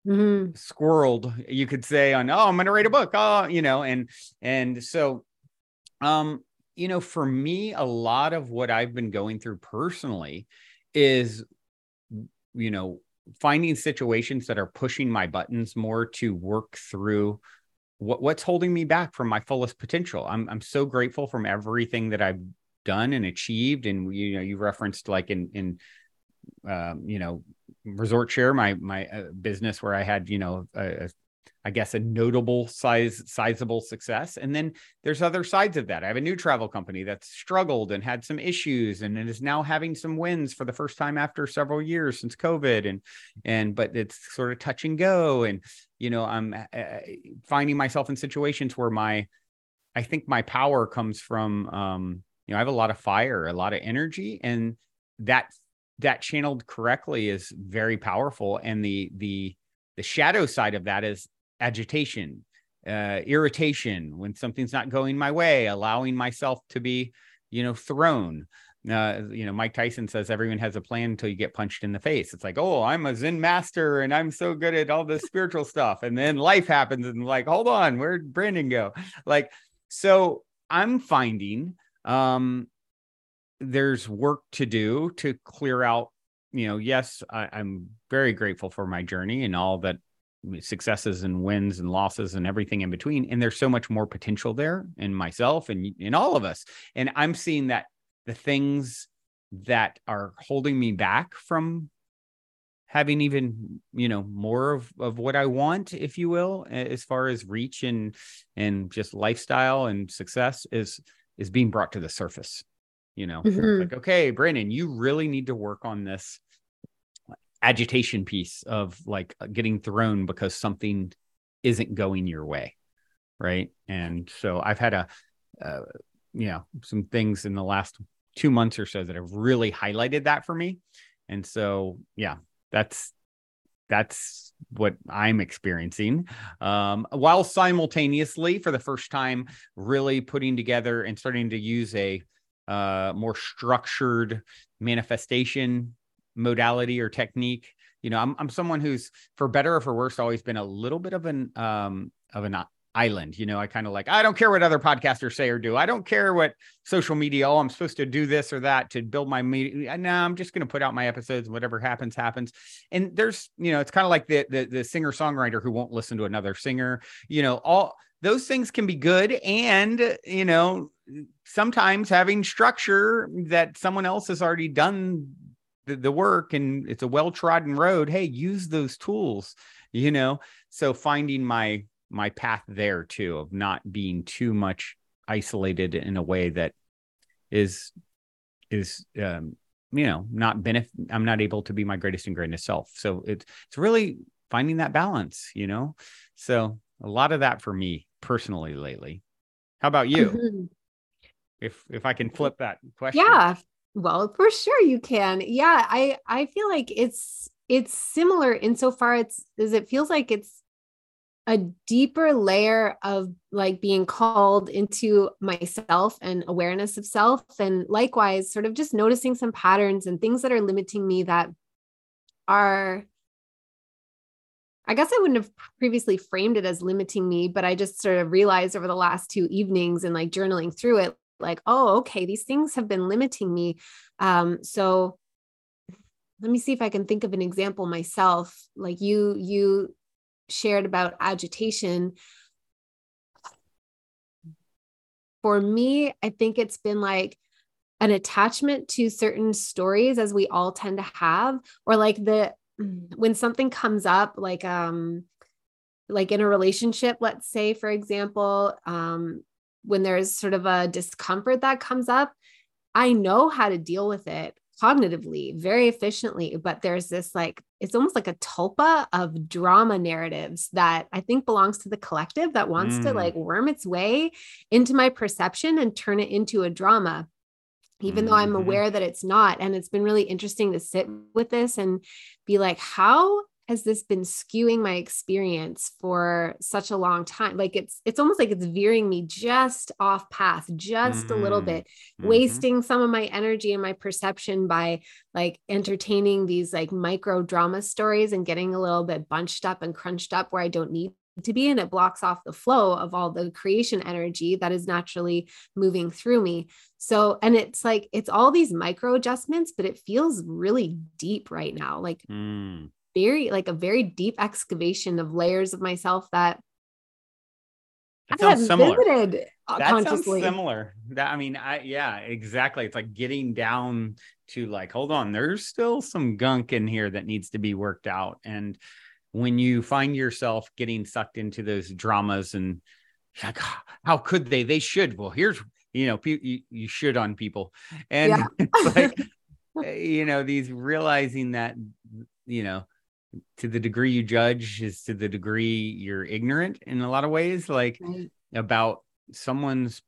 B: mm-hmm. squirreled, you could say, on oh, I'm going to write a book, oh, you know, and and so, um, you know, for me, a lot of what I've been going through personally is, you know, finding situations that are pushing my buttons more to work through what, what's holding me back from my fullest potential. I'm I'm so grateful from everything that I've done and achieved. And you know, you referenced like in in um, you know, ResortShare, my my uh, business where I had you know a, a I guess a notable size sizable success. And then there's other sides of that. I have a new travel company that's struggled and had some issues and is now having some wins for the first time after several years since COVID and and but it's sort of touch and go. And you know I'm uh, finding myself in situations where my I think my power comes from um you know I have a lot of fire, a lot of energy and that that channeled correctly is very powerful. And the the the shadow side of that is agitation, uh, irritation when something's not going my way, allowing myself to be, you know, thrown. Uh, you know, Mike Tyson says everyone has a plan until you get punched in the face. It's like, oh, I'm a Zen master and I'm so good at all this spiritual stuff. And then life happens and like, hold on, where'd Brandon go? Like, so I'm finding um there's work to do to clear out, you know, yes, I, I'm very grateful for my journey and all that successes and wins and losses and everything in between and there's so much more potential there in myself and in all of us and i'm seeing that the things that are holding me back from having even you know more of, of what i want if you will as far as reach and and just lifestyle and success is is being brought to the surface you know mm-hmm. like okay brandon you really need to work on this agitation piece of like uh, getting thrown because something isn't going your way right? And so i've had a uh, you know some things in the last two months or so that have really highlighted that for me. And so yeah that's that's what i'm experiencing. Um, while simultaneously for the first time really putting together and starting to use a uh, more structured manifestation modality or technique. You know, I'm I'm someone who's for better or for worse always been a little bit of an um of an island. You know, I kind of like I don't care what other podcasters say or do. I don't care what social media. Oh, I'm supposed to do this or that to build my media. No, I'm just going to put out my episodes. Whatever happens, happens. And there's, you know, it's kind of like the the, the singer songwriter who won't listen to another singer. You know, all those things can be good, and you know, sometimes having structure that someone else has already done the, the work and it's a well-trodden road hey use those tools you know? So finding my my path there too of not being too much isolated in a way that is is um you know not benefit i'm not able to be my greatest and greatest self. So it's it's really finding that balance you know? So a lot of that for me personally lately. How about you? Mm-hmm. if if i can flip that question.
A: Yeah well, for sure you can. Yeah, I I feel like it's it's similar insofar it's as it feels like it's a deeper layer of like being called into myself and awareness of self and likewise sort of just noticing some patterns and things that are limiting me that are I guess I wouldn't have previously framed it as limiting me, but I just sort of realized over the last two evenings and like journaling through it, like, oh, okay, these things have been limiting me. Um, so let me see if I can think of an example myself. Like you, you shared about agitation. For me, I think it's been like an attachment to certain stories as we all tend to have, or like the when something comes up, like um, like in a relationship, let's say, for example, um, when there's sort of a discomfort that comes up, I know how to deal with it cognitively very efficiently but there's this like it's almost like a tulpa of drama narratives that i think belongs to the collective that wants mm. to like worm its way into my perception and turn it into a drama even mm-hmm. though i'm mm-hmm. aware that it's not and it's been really interesting to sit with this and be like how has this been skewing my experience for such a long time like it's it's almost like it's veering me just off path just mm-hmm. a little mm-hmm. bit mm-hmm. wasting some of my energy and my perception by like entertaining these like micro drama stories and getting a little bit bunched up and crunched up where I don't need to be and it blocks off the flow of all the creation energy that is naturally moving through me so and it's like it's all these micro adjustments but it feels really deep right now like mm very like a very deep excavation of layers of myself that,
B: that I have similar. visited uh, that consciously. Sounds similar. That I mean, I yeah, exactly. It's like getting down to like, hold on, there's still some gunk in here that needs to be worked out. And when you find yourself getting sucked into those dramas and like, how could they? They should. Well, here's you know, you, you should on people, and yeah. like eh, you know, these realizing that you know to the degree you judge is to the degree you're ignorant in a lot of ways like right. about someone's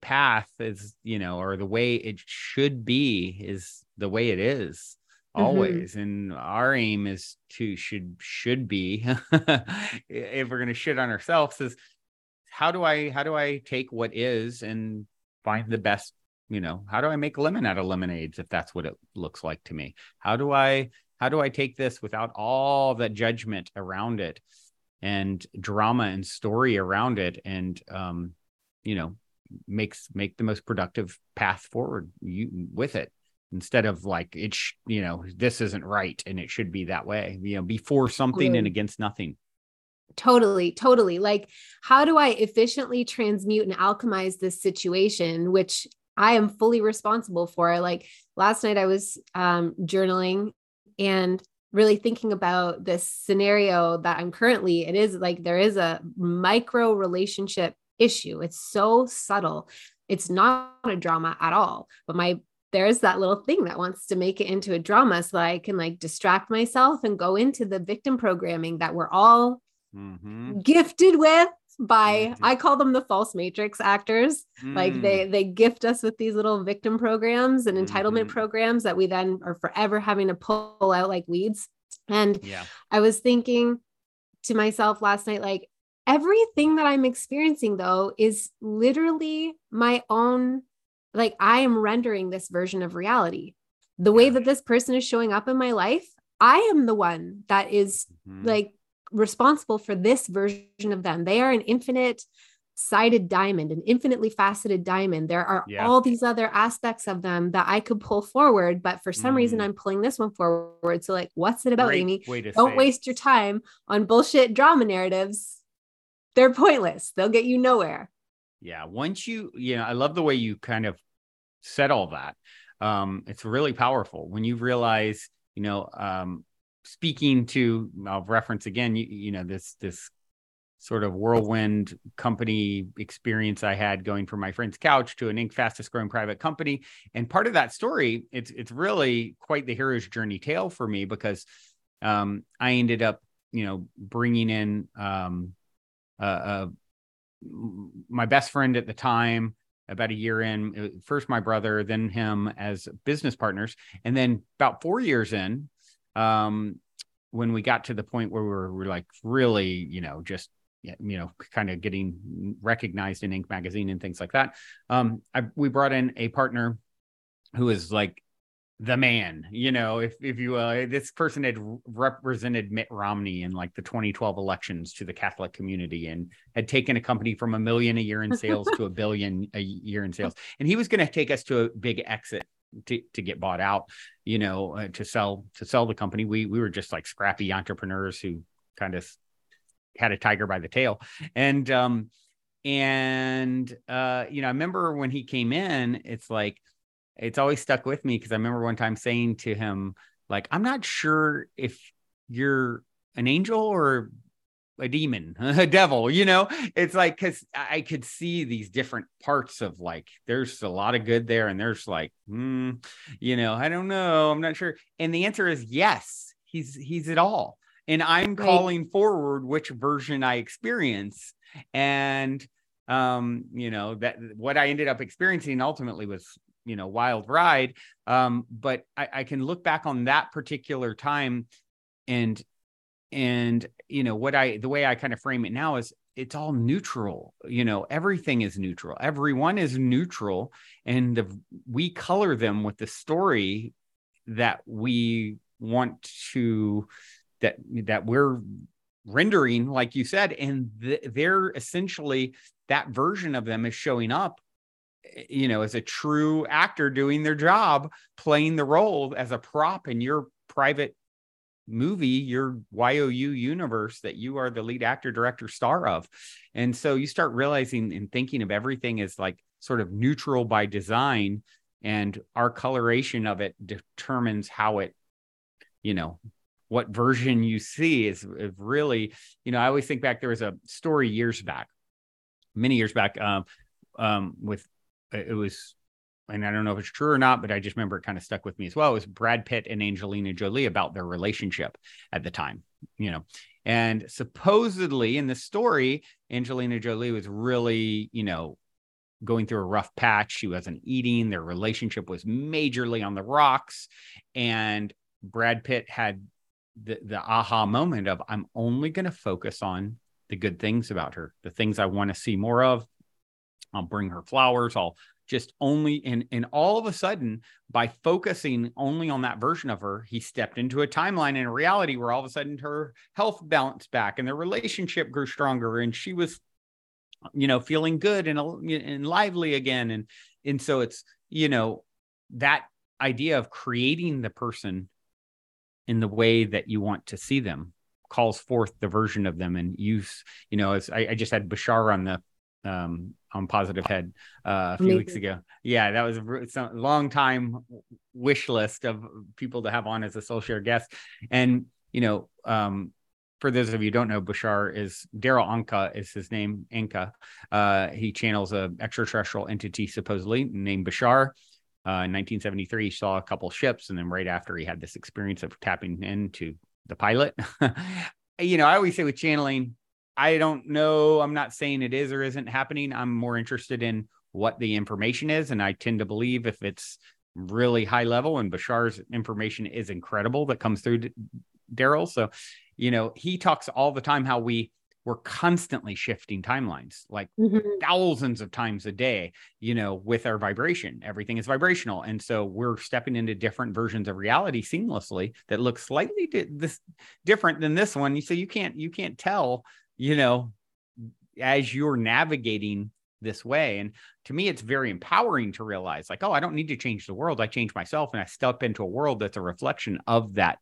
B: path is you know or the way it should be is the way it is mm-hmm. always mm-hmm. and our aim is to should should be if we're going to shit on ourselves is how do i how do i take what is and find the best you know how do i make lemon out of lemonades if that's what it looks like to me how do i how do I take this without all the judgment around it and drama and story around it and um, you know makes make the most productive path forward you, with it instead of like it's sh- you know this isn't right and it should be that way you know before something and against nothing.
A: Totally totally. Like how do i efficiently transmute and alchemize this situation which i am fully responsible for. Like last night i was um, journaling and really thinking about this scenario that I'm currently, it is like there is a micro relationship issue. It's so subtle. It's not a drama at all. But my there's that little thing that wants to make it into a drama so that I can like distract myself and go into the victim programming that we're all mm-hmm. gifted with by mm-hmm. I call them the false matrix actors. Mm. Like they they gift us with these little victim programs and entitlement mm-hmm. programs that we then are forever having to pull out like weeds. And yeah. I was thinking to myself last night like everything that I'm experiencing though is literally my own like I am rendering this version of reality. The way that this person is showing up in my life, I am the one that is, mm-hmm. like responsible for this version of them. They are an infinite sided diamond, an infinitely faceted diamond. There are yeah. all these other aspects of them that I could pull forward, but for some mm. reason I'm pulling this one forward. So, like, what's it about, Great Amy? Don't waste your time on bullshit drama narratives. They're pointless. They'll get you nowhere.
B: Yeah. Once you, you know, I love the way you kind of said all that. Um, it's really powerful when you realize, you know, um, speaking to I'll reference again, you, you know, this this sort of whirlwind company experience I had going from my friend's couch to an Inc. fastest growing private company. And part of that story, it's it's really quite the hero's journey tale for me because um, I ended up, you know, bringing in um, uh, uh, my best friend at the time. About a year in, first my brother, then him as business partners, and then about four years in, um, when we got to the point where we were, we are like really, you know, just you know, kind of getting recognized in Inc. magazine and things like that. Um, I, we brought in a partner who is like the man, you know, if if you uh, this person had represented Mitt Romney in like the 2012 elections to the Catholic community and had taken a company from a million a year in sales to a billion a year in sales, and he was going to take us to a big exit to, to get bought out, you know, uh, to sell to sell the company. We we were just like scrappy entrepreneurs who kind of had a tiger by the tail, and um and uh you know I remember when he came in, it's like it's always stuck with me because I remember one time saying to him like I'm not sure if you're an angel or a demon, a devil, you know? It's like, cause I could see these different parts of like, there's a lot of good there. And there's like, hmm, you know, I don't know. I'm not sure. And the answer is yes, he's, he's it all. And I'm calling forward which version I experience. And, um, you know, that what I ended up experiencing ultimately was, you know, wild ride. Um, but I, I can look back on that particular time and and you know what i the way i kind of frame it now is it's all neutral you know everything is neutral. Everyone is neutral and the, we color them with the story that we want to that that we're rendering like you said and th- they're essentially that version of them is showing up eh, you know as a true actor doing their job playing the role as a prop in your private movie your YOU universe that you are the lead actor director star of. And so you start realizing and thinking of everything as like sort of neutral by design and our coloration of it determines how it you know what version you see is, is really you know i always think back there was a story years back many years back um, um, with it was and I don't know if it's true or not, but I just remember it kind of stuck with me as well. It was Brad Pitt and Angelina Jolie about their relationship at the time, you know. And supposedly in the story, Angelina Jolie was really, you know, going through a rough patch. She wasn't eating. Their relationship was majorly on the rocks. And Brad Pitt had the, the aha moment of I'm only going to focus on the good things about her, the things I want to see more of. I'll bring her flowers. I'll just only and and all of a sudden by focusing only on that version of her he stepped into a timeline in a reality where all of a sudden her health balanced back and their relationship grew stronger and she was you know feeling good and and lively again. And and so it's you know that idea of creating the person in the way that you want to see them calls forth the version of them. And use you know as I, I just had bashar on the um on positive head uh, a few Amazing. weeks ago yeah that was a long time wish list of people to have on as a soul share guest and you know um for those of you who don't know, Bashar is Darryl Anka is his name. Anka. Uh, he channels a extraterrestrial entity supposedly named Bashar. Uh, in 1973, he saw a couple ships, and then right after he had this experience of tapping into the pilot. you know, I always say with channeling, I don't know. I'm not saying it is or isn't happening. I'm more interested in what the information is, and I tend to believe if it's really high level, and Bashar's information is incredible that comes through Darryl. So, you know, he talks all the time how we we're constantly shifting timelines like mm-hmm. thousands of times a day you know with our vibration everything is vibrational and so we're stepping into different versions of reality seamlessly that look slightly di- this different than this one you so you can't you can't tell you know as you're navigating this way. And to me it's very empowering to realize like oh i don't need to change the world. I change myself and i step into a world that's a reflection of that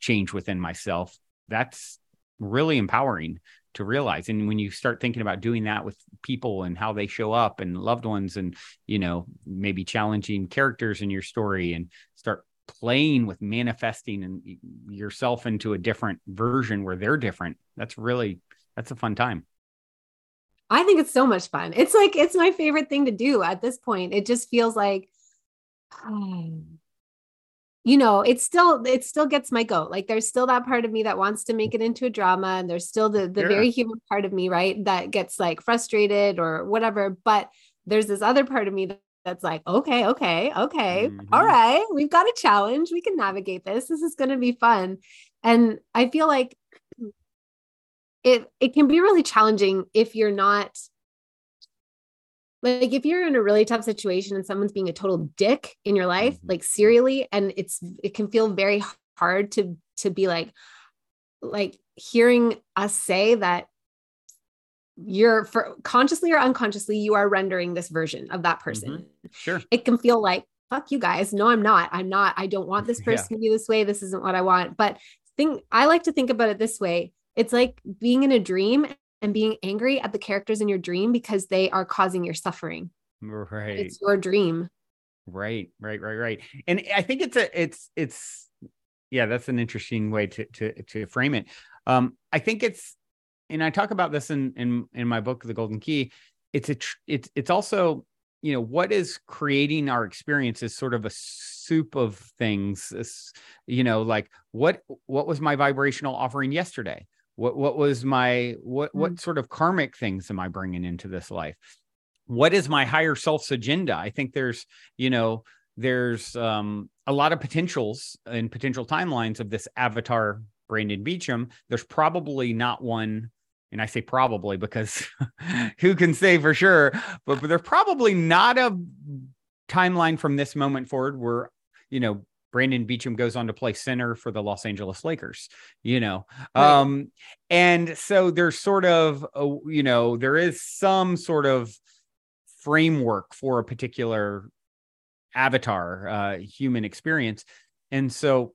B: change within myself. That's really empowering to realize. And when you start thinking about doing that with people and how they show up and loved ones and you know maybe challenging characters in your story and start playing with manifesting and yourself into a different version where they're different that's really that's a fun time
A: i think it's so much fun it's like it's my favorite thing to do at this point it just feels like oh, you know, it still it still gets my goat. Like there's still that part of me that wants to make it into a drama, and there's still the the very human part of me, right, that gets like frustrated or whatever. But there's this other part of me that, that's like, okay, okay, okay, mm-hmm. all right, we've got a challenge. We can navigate this. This is going to be fun, and I feel like it it can be really challenging if you're not like if you're in a really tough situation and someone's being a total dick in your life mm-hmm. like serially and it's it can feel very hard to to be like like hearing us say that you're for consciously or unconsciously you are rendering this version of that person
B: mm-hmm. sure
A: it can feel like fuck you guys no i'm not i'm not i don't want this person yeah. to be this way this isn't what i want but think i like to think about it this way it's like being in a dream and being angry at the characters in your dream because they are causing your suffering.
B: Right.
A: It's your dream.
B: Right, right, right, right. And I think it's a it's it's yeah, that's an interesting way to to to frame it. Um I think it's and I talk about this in in in my book The Golden Key. It's a it's it's also you know what is creating our experience is sort of a soup of things you know like what what was my vibrational offering yesterday what what was my what what mm. sort of karmic things am i bringing into this life what is my higher self's agenda i think there's you know there's um, a lot of potentials and potential timelines of this avatar Brandon Beachum, there's probably not one and I say probably because who can say for sure, but, but there's probably not a timeline from this moment forward where, you know, Brandon Beachum goes on to play center for the Los Angeles Lakers, you know. Right. Um, and so there's sort of, a, you know, there is some sort of framework for a particular avatar, uh, human experience. And so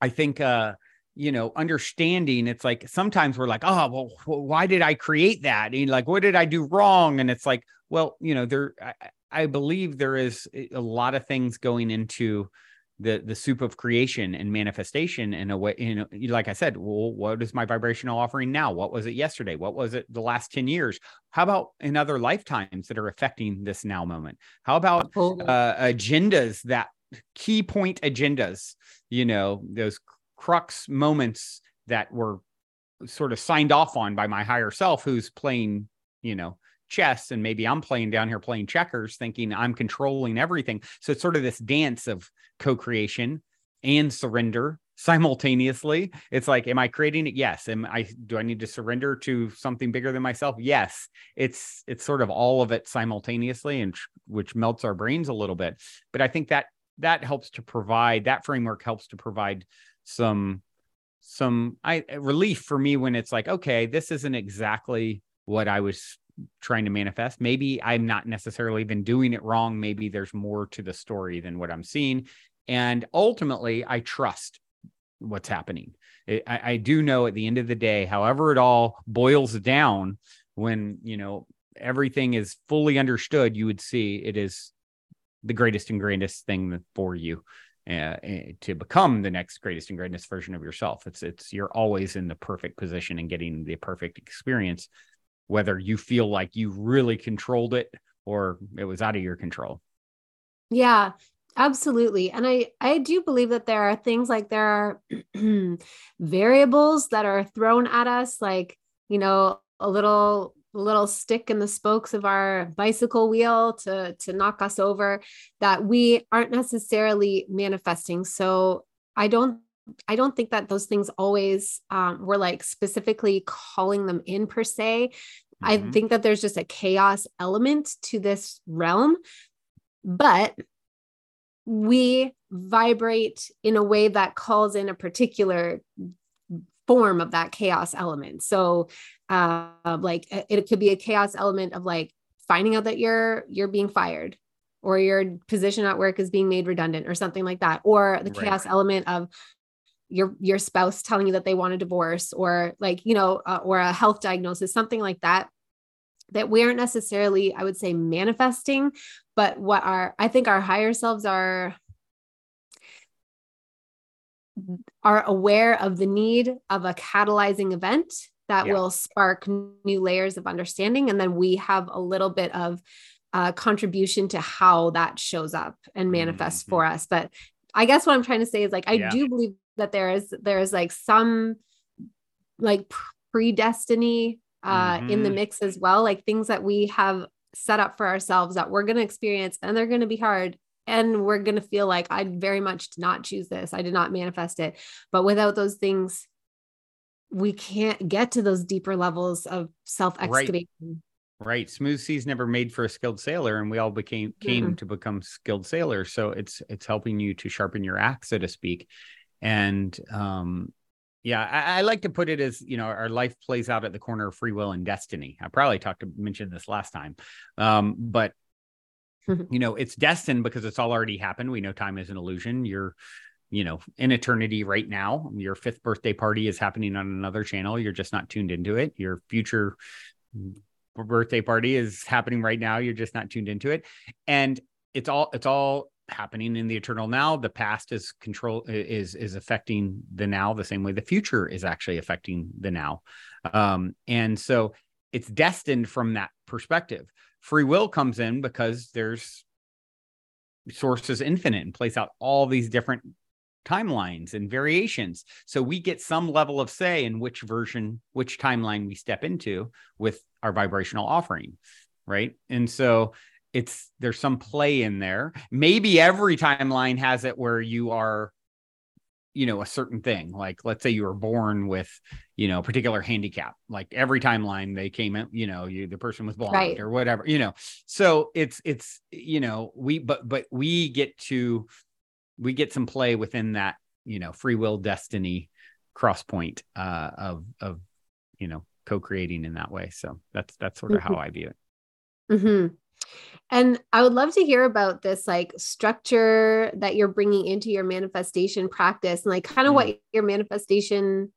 B: I think, uh, you know, understanding it's like sometimes we're like, oh, well, why did I create that? And like, what did I do wrong? And it's like, well, you know, there, I, I believe there is a lot of things going into the the soup of creation and manifestation in a way you know like i said well what is my vibrational offering now? What was it yesterday? What was it the last 10 years? How about in other lifetimes that are affecting this now moment? How about uh, agendas that key point agendas you know those crux moments that were sort of signed off on by my higher self who's playing you know chess and maybe i'm playing down here playing checkers thinking i'm controlling everything. So it's sort of this dance of co-creation and surrender simultaneously. It's like am i creating it? Yes. Am i do i need to surrender to something bigger than myself? Yes. It's it's sort of all of it simultaneously and which melts our brains a little bit. But i think that that helps to provide that framework helps to provide some some I relief for me when it's like, okay, this isn't exactly what I was trying to manifest. Maybe I'm not necessarily even doing it wrong. Maybe there's more to the story than what I'm seeing. And ultimately, I trust what's happening. I, I do know at the end of the day, however it all boils down, when you know everything is fully understood, you would see it is the greatest and grandest thing for you uh, to become the next greatest and greatest version of yourself. It's it's you're always in the perfect position and getting the perfect experience, whether you feel like you really controlled it or it was out of your control.
A: Yeah, absolutely. And I I do believe that there are things like there are variables that are thrown at us, like you know a little little stick in the spokes of our bicycle wheel to to knock us over that we aren't necessarily manifesting so i don't i don't think that those things always um, we're like specifically calling them in per se mm-hmm. i think that there's just a chaos element to this realm but we vibrate in a way that calls in a particular form of that chaos element. So, uh, like it could be a chaos element of like finding out that you're you're being fired, or your position at work is being made redundant, or something like that, or the right. chaos element of your your spouse telling you that they want a divorce, or like you know, uh, or a health diagnosis, something like that. That we aren't necessarily, I would say, manifesting, but what our I think our higher selves are are aware of the need of a catalyzing event that yeah. will spark new layers of understanding. And then we have a little bit of uh, contribution to how that shows up and manifests mm-hmm. for us. But I guess what I'm trying to say is like, I yeah. do believe that there is, there is like some like predestiny uh, mm-hmm. in the mm-hmm. mix as well, like things that we have set up for ourselves that we're going to experience and they're going to be hard and we're going to feel like I very much did not choose this. I did not manifest it. But without those things, we can't get to those deeper levels of self excavation.
B: Right. right. Smooth seas never made for a skilled sailor, and we all became came mm-hmm. to become skilled sailors. So it's it's helping you to sharpen your axe, so to speak. And um, yeah, I, I, like to put it as you know, our life plays out at the corner of free will and destiny. I probably talked to mention this last time, um, but you know, it's destined because it's all already happened. We know time is an illusion. You're, you know, in eternity right now. Your fifth birthday party is happening on another channel. You're just not tuned into it. Your future birthday party is happening right now. You're just not tuned into it. And it's all it's all happening in the eternal now. The past is control is is affecting the now the same way the future is actually affecting the now. Um, and so it's destined from that perspective free will comes in because there's sources infinite and plays out all these different timelines and variations. So we get some level of say in which version, which timeline we step into with our vibrational offering. Right. And so it's there's some play in there. Maybe every timeline has it where you are you know a certain thing like let's say you were born with you know a particular handicap like every timeline they came in you know you the person was blind right. or whatever you know so it's it's you know we but but we get to we get some play within that you know free will destiny cross point uh of of you know co-creating in that way so that's that's sort of mm-hmm. how i view it
A: mm-hmm. And I would love to hear about this like structure that you're bringing into your manifestation practice and like kind of mm. what your manifestation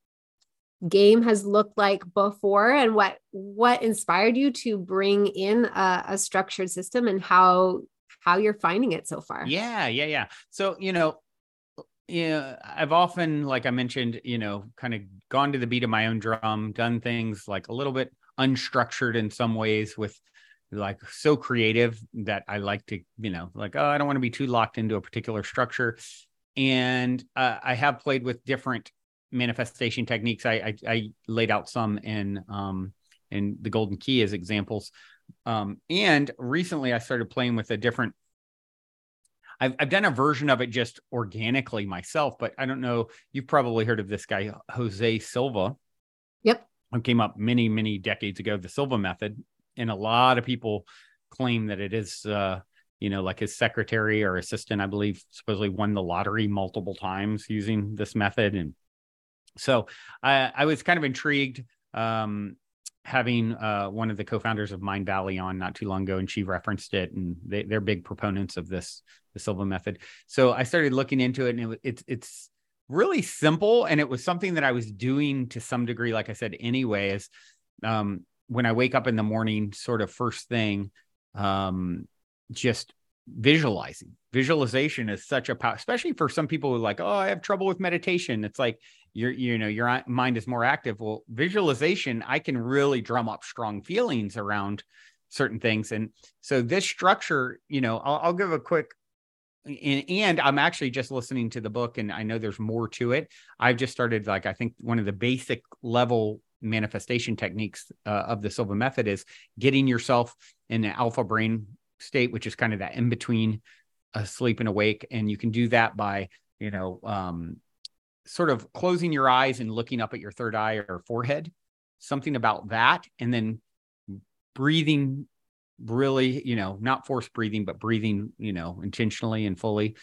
A: game has looked like before and what what inspired you to bring in a, a structured system and how how you're finding it so far.
B: Yeah, yeah, yeah. So, you know, yeah, I've often, like I mentioned, you know, kind of gone to the beat of my own drum, done things like a little bit unstructured in some ways with like so creative that I like to, you know, like, oh, I don't want to be too locked into a particular structure. And uh, I have played with different manifestation techniques. I, I, I laid out some in um, in the Golden Key as examples. Um, and recently I started playing with a different. I've I've done a version of it just organically myself, but I don't know. You've probably heard of this guy Jose Silva.
A: Yep.
B: Who came up many many decades ago, the Silva method, and a lot of people claim that it is uh, you know like his secretary or assistant i believe supposedly won the lottery multiple times using this method. And so i i was kind of intrigued um, having uh, one of the co-founders of Mindvalley on not too long ago and she referenced it and they, they're big proponents of this the silva method. So i started looking into it and it, it's it's really simple and it was something that i was doing to some degree like i said anyway is um, when I wake up in the morning, sort of first thing, um, just visualizing. Visualization is such a power, especially for some people who are like, oh, I have trouble with meditation. It's like your, you know, your mind is more active. Well, visualization, I can really drum up strong feelings around certain things. And so this structure, you know, I'll, I'll give a quick and, and, I'm actually just listening to the book and I know there's more to it. I've just started like I think one of the basic level manifestation techniques uh, of the Silva method is getting yourself in an alpha brain state, which is kind of that in between asleep and awake. And you can do that by, you know, um, sort of closing your eyes and looking up at your third eye or forehead, something about that. And then breathing really, you know, not forced breathing, but breathing, you know, intentionally and fully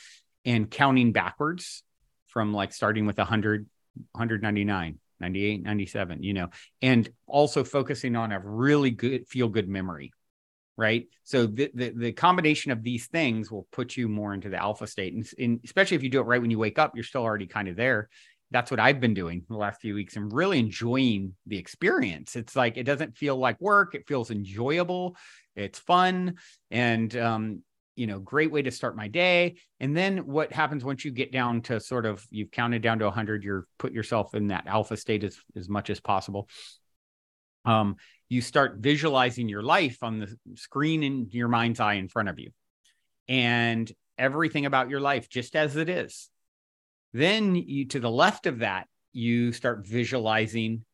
B: and counting backwards from like starting with 100, 199, 98, 97, you know, and also focusing on a really good feel good memory. Right. So the, the, the combination of these things will put you more into the alpha state. And, and especially if you do it right when you wake up, you're still already kind of there. That's what I've been doing the last few weeks and really enjoying the experience. It's like it doesn't feel like work, it feels enjoyable, it's fun. And um, you know great way to start my day. And then what happens once you get down to sort of you've counted down to 100 you're put yourself in that alpha state as, as much as possible. Um, you start visualizing your life on the screen in your mind's eye in front of you. And everything about your life just as it is. Then you to the left of that you start visualizing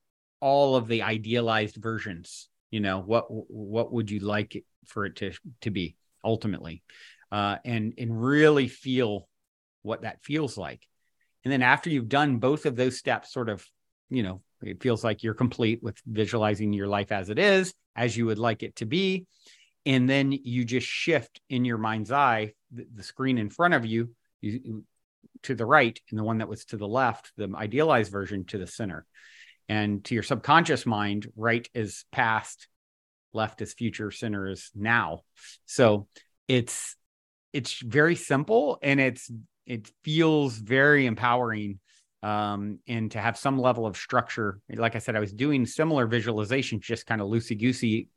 B: all of the idealized versions. You know what what would you like for it to to be ultimately, uh, and and really feel what that feels like. And then after you've done both of those steps, sort of, you know, it feels like you're complete with visualizing your life as it is, as you would like it to be. And then you just shift in your mind's eye the, the screen in front of you, you to the right and the one that was to the left, the idealized version to the center. And to your subconscious mind, right is past, left is future, center is now. So it's it's very simple and it's it feels very empowering um, and to have some level of structure. Like I said, I was doing similar visualizations, just kind of loosey goosey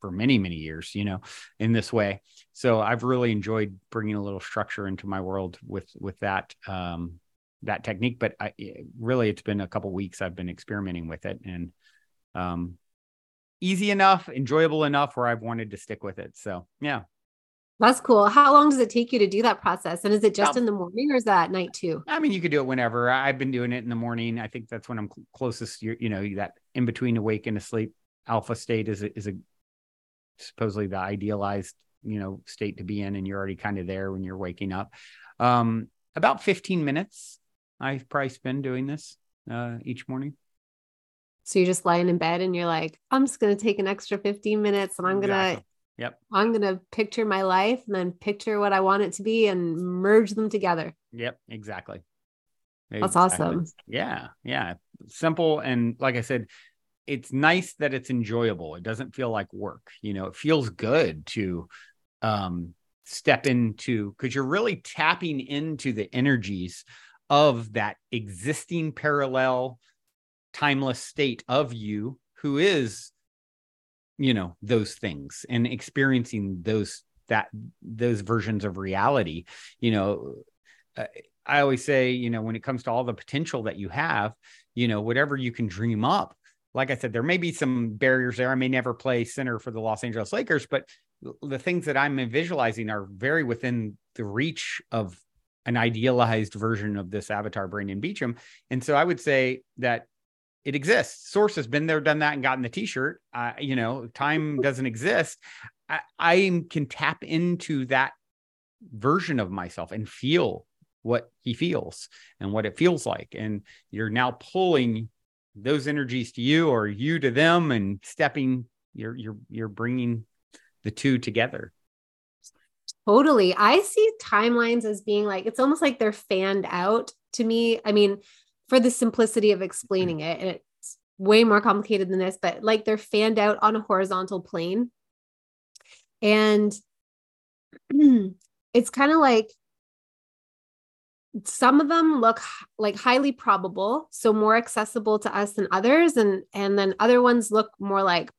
B: for many many years, you know, in this way. So I've really enjoyed bringing a little structure into my world with with that um, that technique. But I really, it's been a couple weeks I've been experimenting with it, and um, easy enough, enjoyable enough where I've wanted to stick with it. So yeah.
A: That's cool. How long does it take you to do that process? And is it just in the morning or is that at night too?
B: I mean, you could do it whenever. I've been doing it in the morning. I think that's when I'm closest. You, you know, that in between awake and asleep alpha state is a, is a supposedly the idealized you know state to be in, and you're already kind of there when you're waking up. Um, about 15 minutes I've probably spend doing this uh, each morning.
A: So you're just lying in bed and you're like, I'm just going to take an extra 15 minutes and I'm going to,
B: Exactly. Yep.
A: I'm going to picture my life and then picture what I want it to be and merge them together.
B: Yep, exactly.
A: That's
B: Exactly.
A: awesome.
B: Yeah, yeah. Simple and like I said, it's nice that it's enjoyable. It doesn't feel like work. You know, it feels good to um step into because you're really tapping into the energies of that existing parallel timeless state of you who is you know those things and experiencing those that those versions of reality you know uh, i always say you know when it comes to all the potential that you have you know whatever you can dream up like i said there may be some barriers there i may never play center for the los angeles lakers but the things that i'm visualizing are very within the reach of an idealized version of this avatar Brandon Beachum. And so I would say that it exists. Source has been there, done that, and gotten the T-shirt. Uh, you know, time doesn't exist. I, I can tap into that version of myself and feel what he feels and what it feels like. And you're now pulling those energies to you or you to them and stepping. You're you're you're bringing the two together.
A: Totally. I see timelines as being like, it's almost like they're fanned out to me. I mean, for the simplicity of explaining it, and it's way more complicated than this, but like they're fanned out on a horizontal plane. And it's kind of like some of them look like highly probable, so more accessible to us than others. And, and then other ones look more like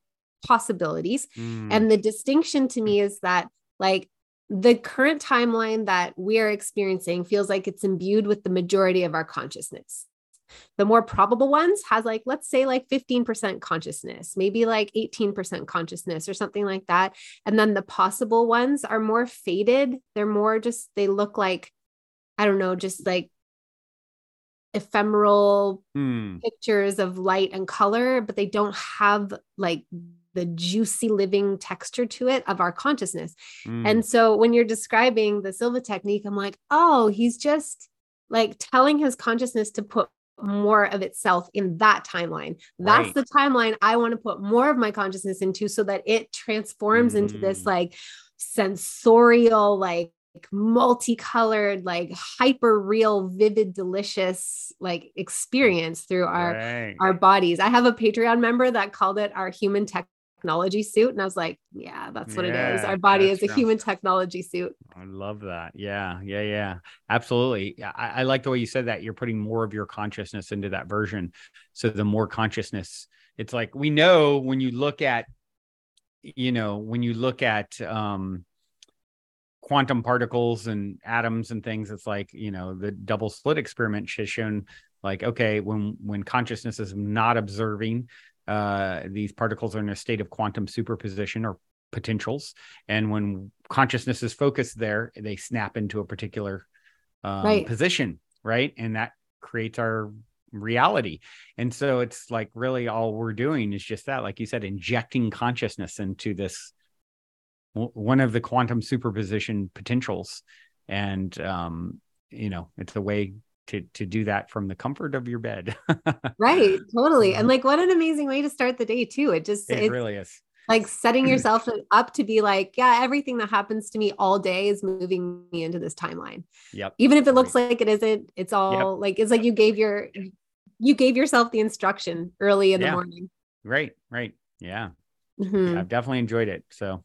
A: possibilities.
B: Mm,
A: And the distinction to me is that, like, the current timeline that we are experiencing feels like it's imbued with the majority of our consciousness. The more probable ones has like, let's say like 15% consciousness, maybe like 18% consciousness or something like that. And then the possible ones are more faded. They're more just, they look like, I don't know, just like ephemeral
B: mm,
A: pictures of light and color, but they don't have like the juicy living texture to it of our consciousness.
B: mm.
A: And so when you're describing the Silva technique, I'm like, oh, he's just like telling his consciousness to put more of itself in that timeline. That's
B: Right.
A: the timeline I want to put more of my consciousness into so that it transforms into this
B: Mm.
A: like sensorial, like multicolored, like hyper real, vivid, delicious like experience through our
B: Right.
A: our bodies. I have a Patreon member that called it our human technology suit. And I was like, yeah, that's what it is. Our body is a
B: true.
A: human technology suit.
B: I love that. Yeah, yeah, yeah. Absolutely. Yeah, I, I like the way you said that. You're putting more of your consciousness into that version. So the more consciousness, it's like we know when you look at, you know, when you look at um quantum particles and atoms and things, it's like, you know, the double slit experiment has shown like, okay, when when consciousness is not observing, uh, these particles are in a state of quantum superposition or potentials. And when consciousness is focused there they snap into a particular um,
A: Right.
B: position right? And that creates our reality. And so it's like really all we're doing is just that like you said injecting consciousness into this one of the quantum superposition potentials. And um you know it's the way to to do that from the comfort of your bed
A: Right. Totally. And like, what an amazing way to start the day, too. It just,
B: Mm-hmm. it
A: it's
B: really is
A: like setting yourself up to be like, yeah, everything that happens to me all day is moving me into this timeline.
B: yep
A: Even if it looks like it isn't, it's all
B: Yep.
A: like, it's like you gave your, you gave yourself the instruction early in the morning.
B: right right yeah
A: Mhm.
B: Yeah, I've definitely enjoyed it. So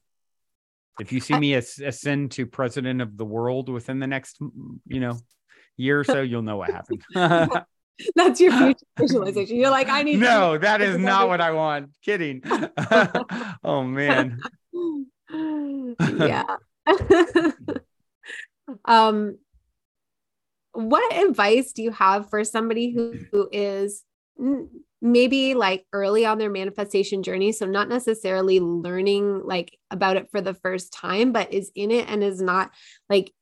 B: if you see me as ascend to president of the world within the next, you know, year or so, you'll know what happened.
A: That's your future visualization. You're like, I need
B: no, that is not what I want. Kidding. oh man.
A: yeah. um what advice do you have for somebody who, who is maybe like early on their manifestation journey so not necessarily learning like about it for the first time but is in it and is not like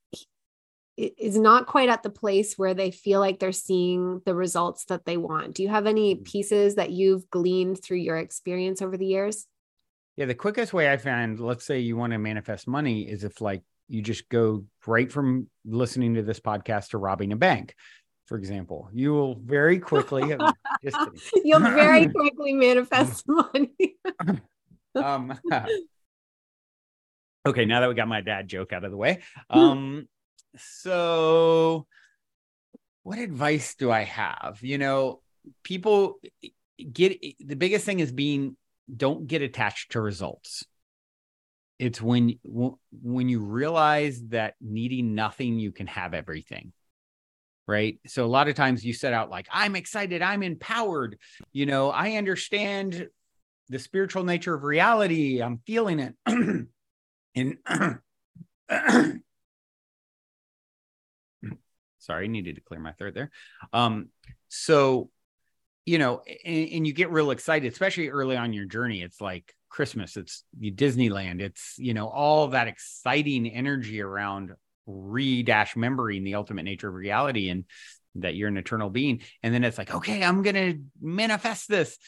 A: is not quite at the place where they feel like they're seeing the results that they want. Do you have any pieces that you've gleaned through your experience over the years?
B: Yeah, the quickest way I found, let's say you want to manifest money, is if like you just go right from listening to this podcast to robbing a bank. for example, you will very quickly. just
A: You'll very quickly manifest money.
B: um, okay, now that we got my dad joke out of the way, um, so what advice do I have? You know, people get the biggest thing is being don't get attached to results. It's when when you realize that needing nothing you can have everything right? So a lot of times you set out like i'm excited i'm empowered. You know i understand the spiritual nature of reality i'm feeling it. And sorry I needed to clear my throat there um so you know and, and you get real excited especially early on your journey it's like Christmas, it's Disneyland, it's you know all that exciting energy around re-dash remembering the ultimate nature of reality and that you're an eternal being. And then it's like, okay, I'm gonna manifest this.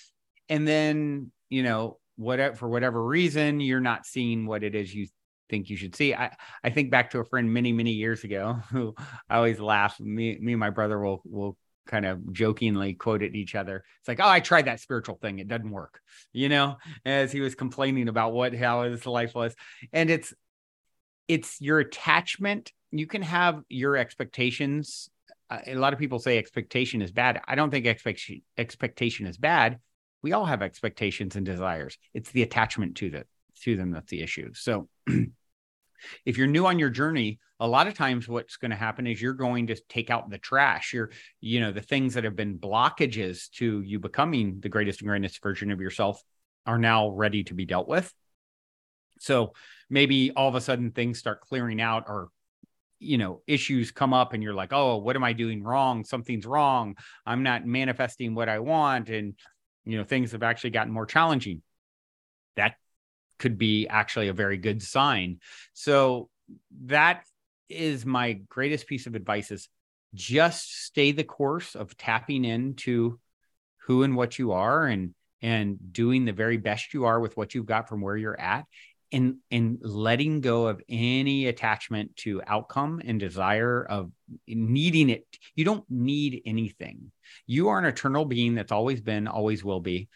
B: And then, you know, whatever for whatever reason, you're not seeing what it is you think you should see. I, I think back to a friend many, many years ago who I always laugh. Me, me and my brother will will kind of jokingly quote at each other. It's like, oh, I tried that spiritual thing. It doesn't work, you know, as he was complaining about what, how his life was. And it's, it's your attachment. You can have your expectations. A lot of people say expectation is bad. I don't think expectation expectation is bad. We all have expectations and desires. It's the attachment to the to them that's the issue. So if you're new on your journey, a lot of times what's going to happen is you're going to take out the trash. You're you know the things that have been blockages to you becoming the greatest and greatest version of yourself are now ready to be dealt with. So maybe all of a sudden things start clearing out or you know issues come up and you're like oh what am i doing wrong? Something's wrong. I'm not manifesting what i want. And you know things have actually gotten more challenging. That could be actually a very good sign. So that is my greatest piece of advice is just stay the course of tapping into who and what you are and and doing the very best you are with what you've got from where you're at and and letting go of any attachment to outcome and desire of needing it. You don't need anything. You are an eternal being that's always been always will be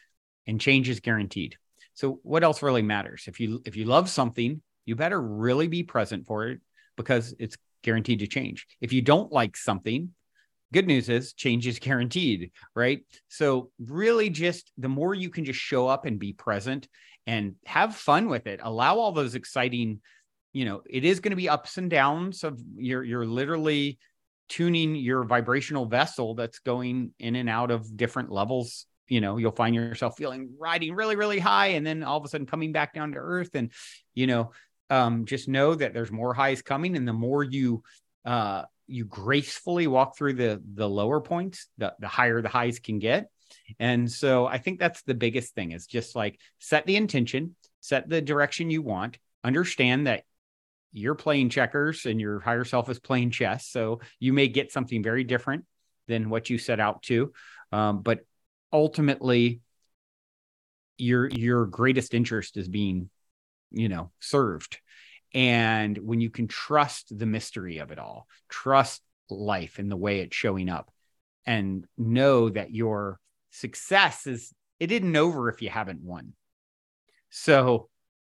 B: and change is guaranteed so what else really matters if you if you love something you better really be present for it because it's guaranteed to change. If you don't like something, good news is change is guaranteed, right? So, really, just the more you can just show up and be present and have fun with it, allow all those exciting, you know, it is going to be ups and downs of you're, you're literally tuning your vibrational vessel that's going in and out of different levels you know you'll find yourself feeling riding really really high and then all of a sudden coming back down to earth and you know um, just know that there's more highs coming, and the more you uh, you gracefully walk through the the lower points, the the higher the highs can get. And so I think that's the biggest thing is just like set the intention, set the direction you want, understand that you're playing checkers and your higher self is playing chess. So you may get something very different than what you set out to. Um, but ultimately, your your greatest interest is being you know served. And when you can trust the mystery of it all trust life and the way it's showing up and know that your success is it isn't over if you haven't won. So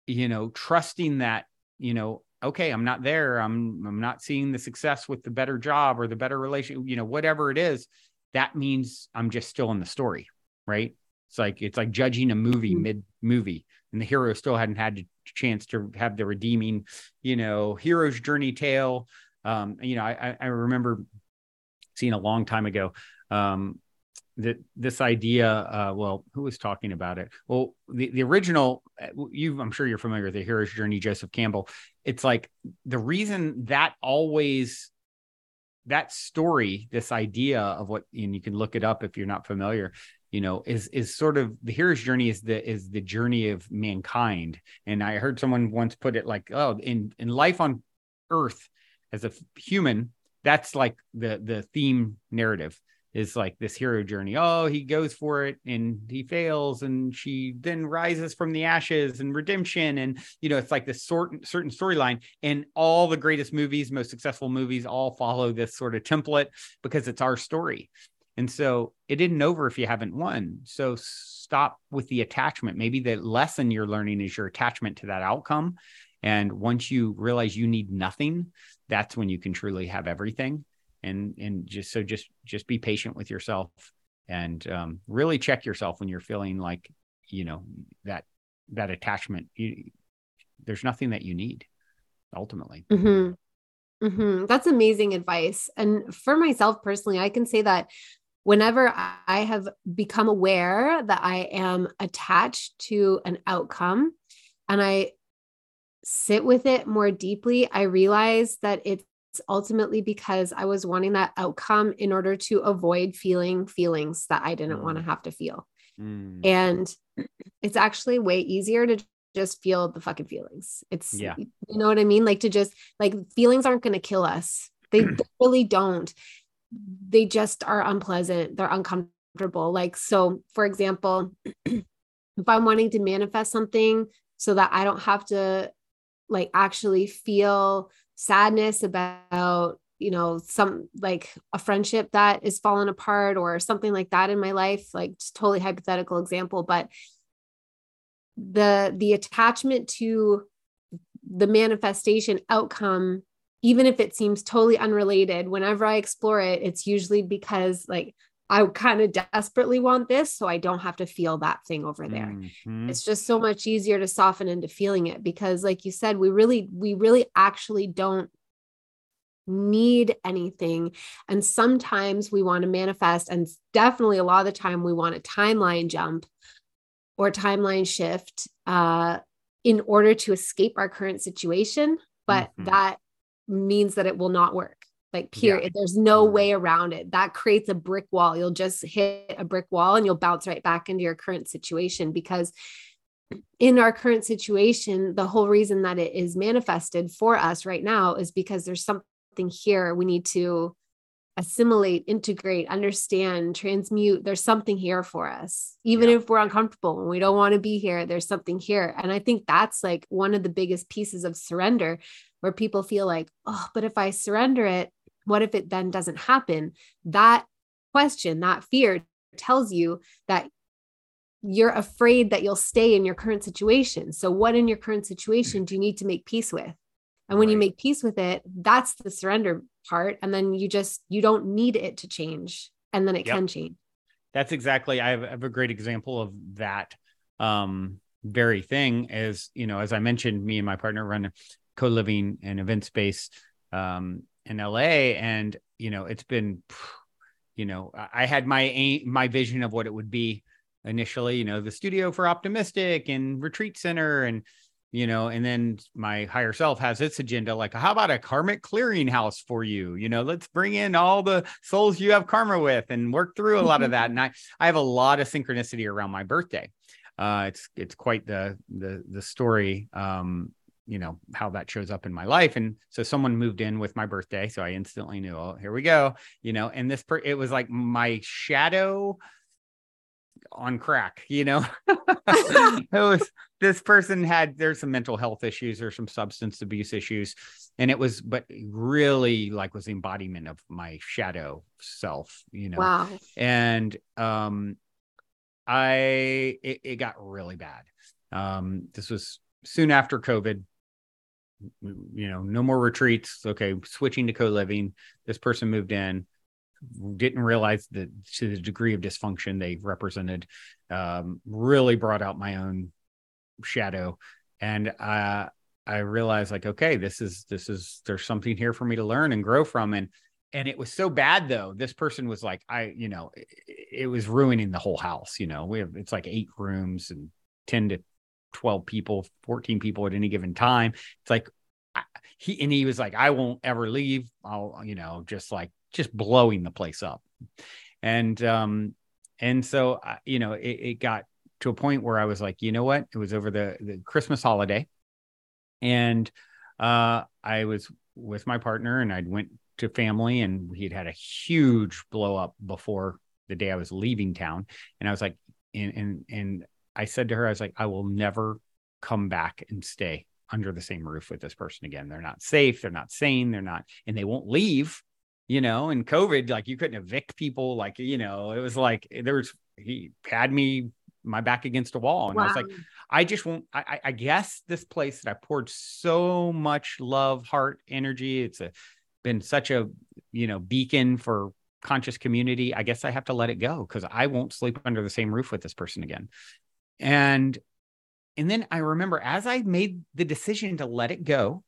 B: you know trusting that you know okay i'm not there. I'm i'm not seeing the success with the better job or the better relation you know whatever it is that means i'm just still in the story right it's like it's like judging a movie mm-hmm. mid movie and the hero still hadn't had a chance to have the redeeming, you know, hero's journey tale. Um, you know, I, I remember seeing a long time ago um, that this idea. Uh, well, who was talking about it? Well, the the original. You, I'm sure you're familiar with the hero's journey, Joseph Campbell. It's like the reason that always that story, this idea of what, and you can look it up if you're not familiar, you know is is sort of the hero's journey is the is the journey of mankind. And i heard someone once put it like oh in in life on earth as a human that's like the the theme narrative is like this hero journey. Oh, he goes for it and he fails, and she then rises from the ashes and redemption. And you know, it's like this sort certain storyline. And all the greatest movies, most successful movies, all follow this sort of template because it's our story. And so it isn't over if you haven't won. So stop with the attachment. Maybe the lesson you're learning is your attachment to that outcome. And once you realize you need nothing, that's when you can truly have everything and and just so just just be patient with yourself and um, really check yourself when you're feeling like you know that that attachment you, there's nothing that you need ultimately
A: mm-hmm. Mm-hmm. that's amazing advice and for myself personally i can say that whenever i have become aware that i am attached to an outcome and i sit with it more deeply i realize that it's ultimately because I was wanting that outcome in order to avoid feeling feelings that I didn't mm. want to have to feel. Mm. And it's actually way easier to just feel the fucking feelings. It's, yeah. you know what I mean? Like to just, like, feelings aren't going to kill us. They, they really don't. They just are unpleasant. They're uncomfortable. Like, so for example, if I'm wanting to manifest something so that I don't have to like actually feel sadness about you know some like a friendship that is fallen apart or something like that in my life like totally hypothetical example but the the attachment to the manifestation outcome even if it seems totally unrelated whenever i explore it it's usually because like I kind of desperately want this, so I don't have to feel that thing over there. Mm-hmm. It's just so much easier to soften into feeling it because, like you said, we really, we really actually don't need anything. And sometimes we want to manifest, and definitely a lot of the time we want a timeline jump or timeline shift uh, in order to escape our current situation. But mm-hmm. that means that it will not work like period yeah. there's no mm-hmm. way around it that creates a brick wall you'll just hit a brick wall and you'll bounce right back into your current situation because in our current situation the whole reason that it is manifested for us right now is because there's something here we need to assimilate integrate understand transmute there's something here for us even yeah. if we're uncomfortable and we don't want to be here there's something here and i think that's like one of the biggest pieces of surrender where people feel like oh but if i surrender it what if it then doesn't happen? That question, that fear tells you that you're afraid that you'll stay in your current situation. So, what in your current situation do you need to make peace with? And when right. you make peace with it, that's the surrender part. And then you just, you don't need it to change. And then it yep. can change.
B: That's exactly, I have, I have, a great example of that um, very thing. As you know, as I mentioned, me and my partner run a co living and event space um, in LA and you know it's been you know I had my my vision of what it would be initially you know the studio for Optimystic and retreat center and you know and then my higher self has its agenda like how about a karmic clearinghouse for you? You know let's bring in all the souls you have karma with and work through a lot of that. And i i have a lot of synchronicity around my birthday. Uh it's it's quite the the the story. Um you know how that shows up in my life. And so someone moved in with my birthday so i instantly knew oh here we go you know and this per- it was like my shadow on crack you know? It was this person had there's some mental health issues or some substance abuse issues. And it was but really like was the embodiment of my shadow self you know?
A: Wow.
B: And um i it, it got really bad. Um this was soon after covid you know, no more retreats. Okay, switching to co-living. This person moved in, didn't realize that to the degree of dysfunction they represented, um, really brought out my own shadow, and uh, I realized like, okay, this is this is there's something here for me to learn and grow from, and and it was so bad though. This person was like, I, you know, it, it was ruining the whole house. You know, we have it's like eight rooms and ten to 12 people, 14 people at any given time. It's like he and he was like, I won't ever leave. I'll, you know, just like just blowing the place up. And um, and so you know, it, it got to a point where I was like, you know what? It was over the, the Christmas holiday. And uh I was with my partner and I'd went to family and he'd had a huge blow up before the day I was leaving town. And I was like, and, and, and I said to her, I was like, I will never come back and stay under the same roof with this person again. They're not safe. They're not sane. They're not, and they won't leave, you know, and COVID, like you couldn't evict people. Like, you know, it was like, there was, he had me my back against a wall. And wow. I was like, I just won't, I, I guess this place that I poured so much love, heart, energy. It's a, been such a, you know, beacon for conscious community. I guess I have to let it go because I won't sleep under the same roof with this person again. And and then I remember as I made the decision to let it go,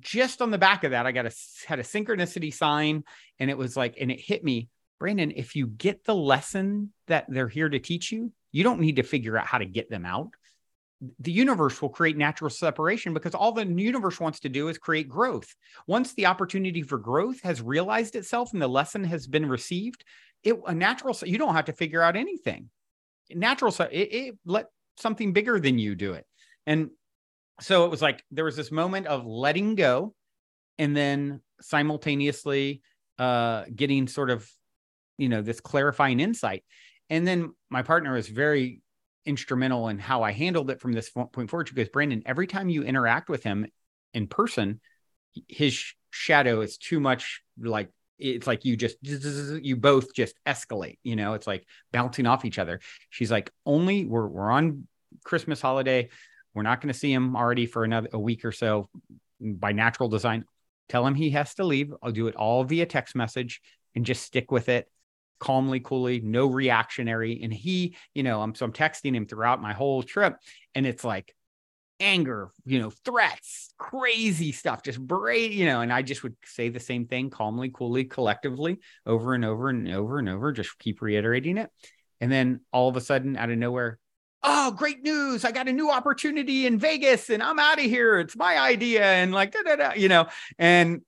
B: just on the back of that, I got a had a synchronicity sign, and it was like, and it hit me, Brandon. If you get the lesson that they're here to teach you, you don't need to figure out how to get them out. The universe will create natural separation because all the universe wants to do is create growth. Once the opportunity for growth has realized itself and the lesson has been received, it a natural you don't have to figure out anything natural it, it let something bigger than you do it. And so it was like there was this moment of letting go and then simultaneously uh getting sort of you know this clarifying insight. And then my partner was very instrumental in how i handled it from this point forward she goes brandon every time you interact with him in person his shadow is too much like it's like you just you both just escalate you know it's like bouncing off each other. She's like only we're we're on christmas holiday. We're not going to see him already for another a week or so by natural design. Tell him he has to leave. I'll do it all via text message and just stick with it calmly coolly no reactionary. And he you know i'm so i'm texting him throughout my whole trip and it's like anger, you know, threats, crazy stuff, just braid, you know, and I just would say the same thing calmly, coolly, collectively over and over and over and over, just keep reiterating it. And then all of a sudden, out of nowhere, oh, great news. I got a new opportunity in Vegas and I'm out of here. It's my idea. And like, da, da, da, you know, and,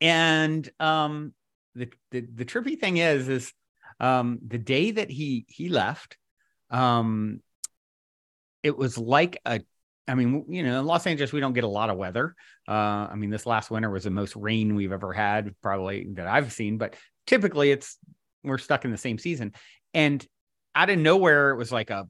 B: and, um, the, the, the trippy thing is, is, um, the day that he, he left, um, it was like a I mean, you know, in Los Angeles, we don't get a lot of weather. Uh, I mean, this last winter was the most rain we've ever had, probably that I've seen, but typically it's we're stuck in the same season. And out of nowhere, it was like a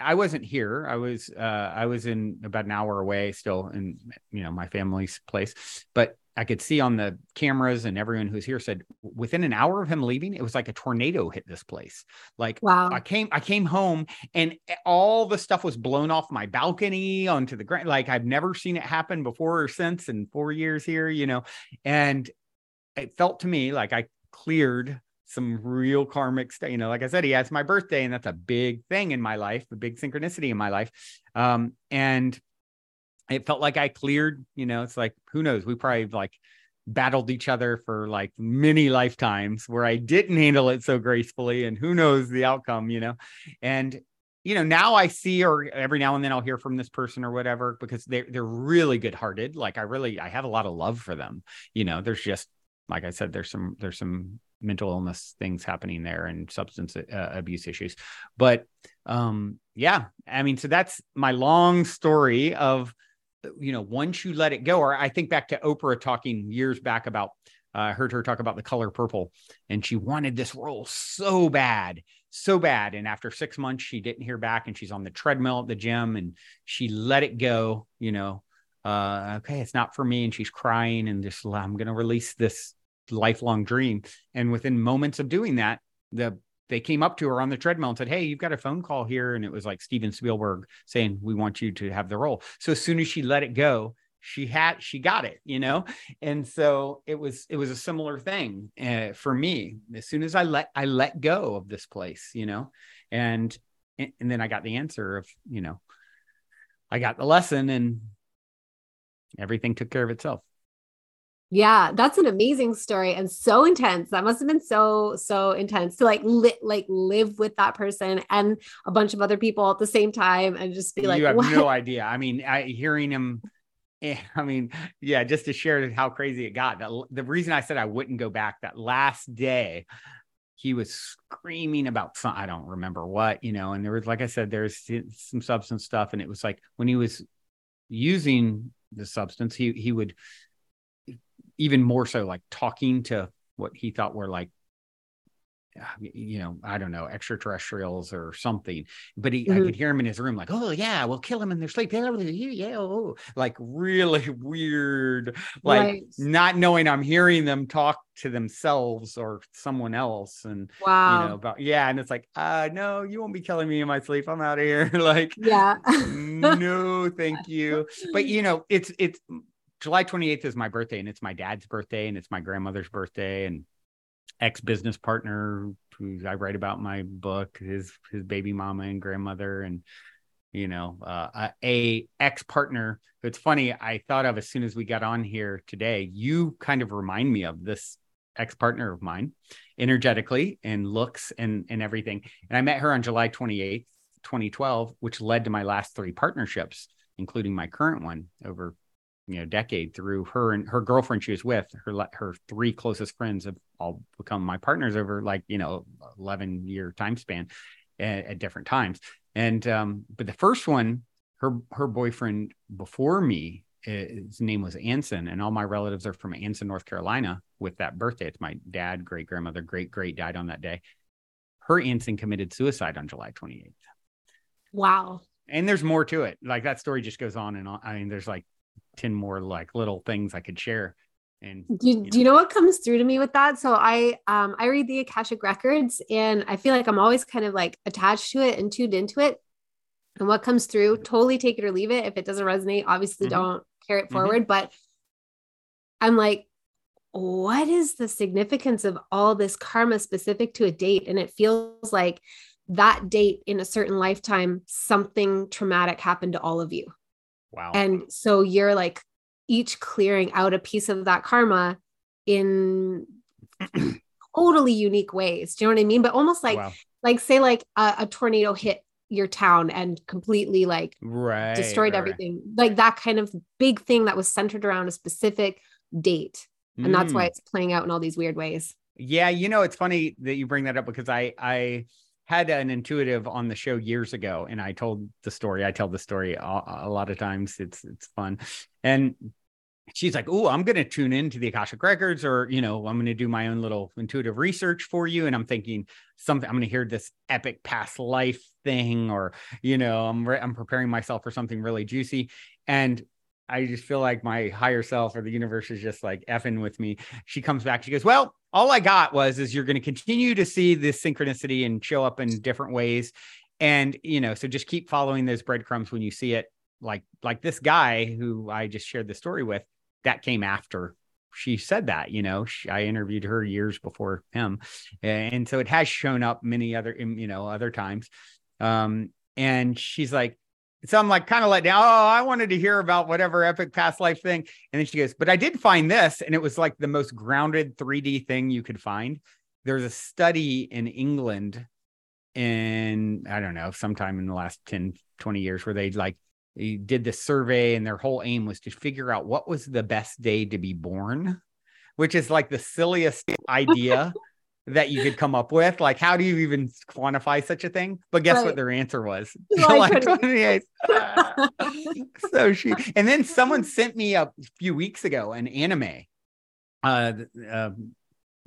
B: I wasn't here. I was uh I was in about an hour away still in you know my family's place, but I could see on the cameras and everyone who's here said within an hour of him leaving, it was like a tornado hit this place. Like wow. I came, I came home and all the stuff was blown off my balcony onto the ground. Like I've never seen it happen before or since in four years here, you know. And it felt to me like I cleared some real karmic stuff. You know, like I said, he has my birthday, and that's a big thing in my life, a big synchronicity in my life. Um, and it felt like I cleared, you know, it's like, who knows? We probably like battled each other for like many lifetimes where I didn't handle it so gracefully. And who knows the outcome, you know? And, you know, now I see, or every now and then I'll hear from this person or whatever, because they're, they're really good hearted. Like I really, I have a lot of love for them. You know, there's just, like I said, there's some, there's some mental illness things happening there and substance uh, abuse issues. But um, yeah, I mean, so that's my long story of, you know, once you let it go, or I think back to Oprah talking years back about, uh, I heard her talk about the color purple, and she wanted this role so bad, so bad. And after six months, she didn't hear back, and she's on the treadmill at the gym, and she let it go. You know, uh, okay, it's not for me, and she's crying, and just I'm going to release this lifelong dream. And within moments of doing that, the they came up to her on the treadmill and said, Hey, you've got a phone call here. And it was like Steven Spielberg saying, We want you to have the role. So as soon as she let it go, she had she got it you know and so it was it was a similar thing uh, for me as soon as i let i let go of this place you know and and then i got the answer of you know i got the lesson and everything took care of itself
A: yeah, that's an amazing story and so intense. That must have been so so intense to like li- like live with that person and a bunch of other people at the same time and just be like,
B: you have what? no idea. I mean, I, hearing him. Eh, I mean, yeah, just to share how crazy it got. The, the reason I said I wouldn't go back that last day, he was screaming about some. I don't remember what, you know. And there was, like I said, there's some substance stuff, and it was like when he was using the substance, he he would even more so like talking to what he thought were like you know, I don't know, extraterrestrials or something. But he, mm-hmm. I could hear him in his room, like, "Oh yeah, we'll kill him in their sleep." Yeah, yeah, oh. like really weird, like right. not knowing I'm hearing them talk to themselves or someone else, and wow, you know, about yeah, and it's like, uh, no, you won't be killing me in my sleep. I'm out of here. like,
A: yeah,
B: no, thank you. But you know, it's it's July 28th is my birthday, and it's my dad's birthday, and it's my grandmother's birthday, and ex business partner who I write about my book, his his baby mama and grandmother, and you know, uh, a ex partner. It's funny. I thought of as soon as we got on here today. You kind of remind me of this ex partner of mine, energetically and looks and and everything. And I met her on July twenty eighth, twenty twelve, which led to my last three partnerships, including my current one over you know decade through her and her girlfriend she was with her her three closest friends have all become my partners over like you know 11 year time span at, at different times and um but the first one her her boyfriend before me his name was Anson, and all my relatives are from Anson, North Carolina. With that birthday, it's my dad, great grandmother, great great died on that day. Her Anson committed suicide on July 28th.
A: Wow.
B: And there's more to it. Like that story just goes on and on. I mean, there's like 10 more like little things I could share. And
A: do, you, know. do you know what comes through to me with that? So I um I read the Akashic records and I feel like I'm always kind of like attached to it and tuned into it. And what comes through, mm-hmm. totally take it or leave it. If it doesn't resonate, obviously mm-hmm. don't carry it mm-hmm. forward. Mm-hmm. But I'm like, what is the significance of all this karma specific to a date? And it feels like that date in a certain lifetime, something traumatic happened to all of you.
B: Wow.
A: And so you're like each clearing out a piece of that karma in totally unique ways. Do you know what I mean? But almost like, wow. like say like a, a, tornado hit your town and completely like
B: right,
A: destroyed
B: right,
A: everything. Like that kind of big thing that was centered around a specific date. And mm. that's why mm. it's playing out in all these weird ways.
B: Yeah, you know, it's funny that you bring that up because I I had an intuitive on the show years ago and I told the story. I tell the story a, a lot of times. It's it's fun. And she's like, "Oh, I'm going to tune into the Akashic records or, you know, I'm going to do my own little intuitive research for you." And I'm thinking something I'm going to hear this epic past life thing or, you know, I'm re- I'm preparing myself for something really juicy. And I just feel like my higher self or the universe is just like effing with me. She comes back. She goes, Well, all I got was is you're going to continue to see this synchronicity and show up in different ways. And, you know, so just keep following those breadcrumbs when you see it. Like, like this guy who I just shared the story with, that came after she said that, you know, she, I interviewed her years before him. And so it has shown up many other, you know, other times. Um, and she's like, so I'm like kind of let down. Oh, I wanted to hear about whatever epic past life thing. And then she goes, but I did find this. And it was like the most grounded 3D thing you could find. There's a study in England in, I don't know, sometime in the last 10, 20 years where they like they did this survey and their whole aim was to figure out what was the best day to be born, which is like the silliest idea that you could come up with. Like, how do you even quantify such a thing? But guess right. what their answer was? July 28th. so she, and then someone sent me a few weeks ago an anime. Uh, uh,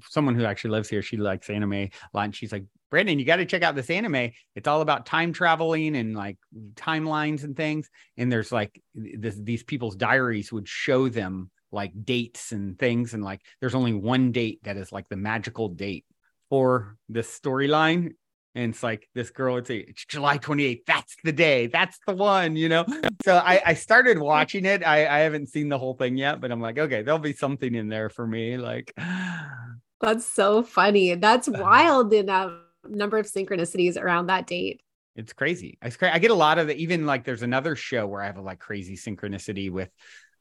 B: someone who actually lives here, she likes anime a lot. And she's like, Brandon, you got to check out this anime. It's all about time traveling and like timelines and things. And there's like this, these people's diaries would show them like dates and things. And like there's only one date that is like the magical date for this storyline. And it's like this girl would say, It's July 28th. That's the day. That's the one, you know? So I, I started watching it. I, I haven't seen the whole thing yet, but I'm like, okay, there'll be something in there for me. Like,
A: that's so funny. That's wild in a number of synchronicities around that date.
B: It's crazy. It's crazy. I get a lot of the, even like there's another show where I have a like crazy synchronicity with,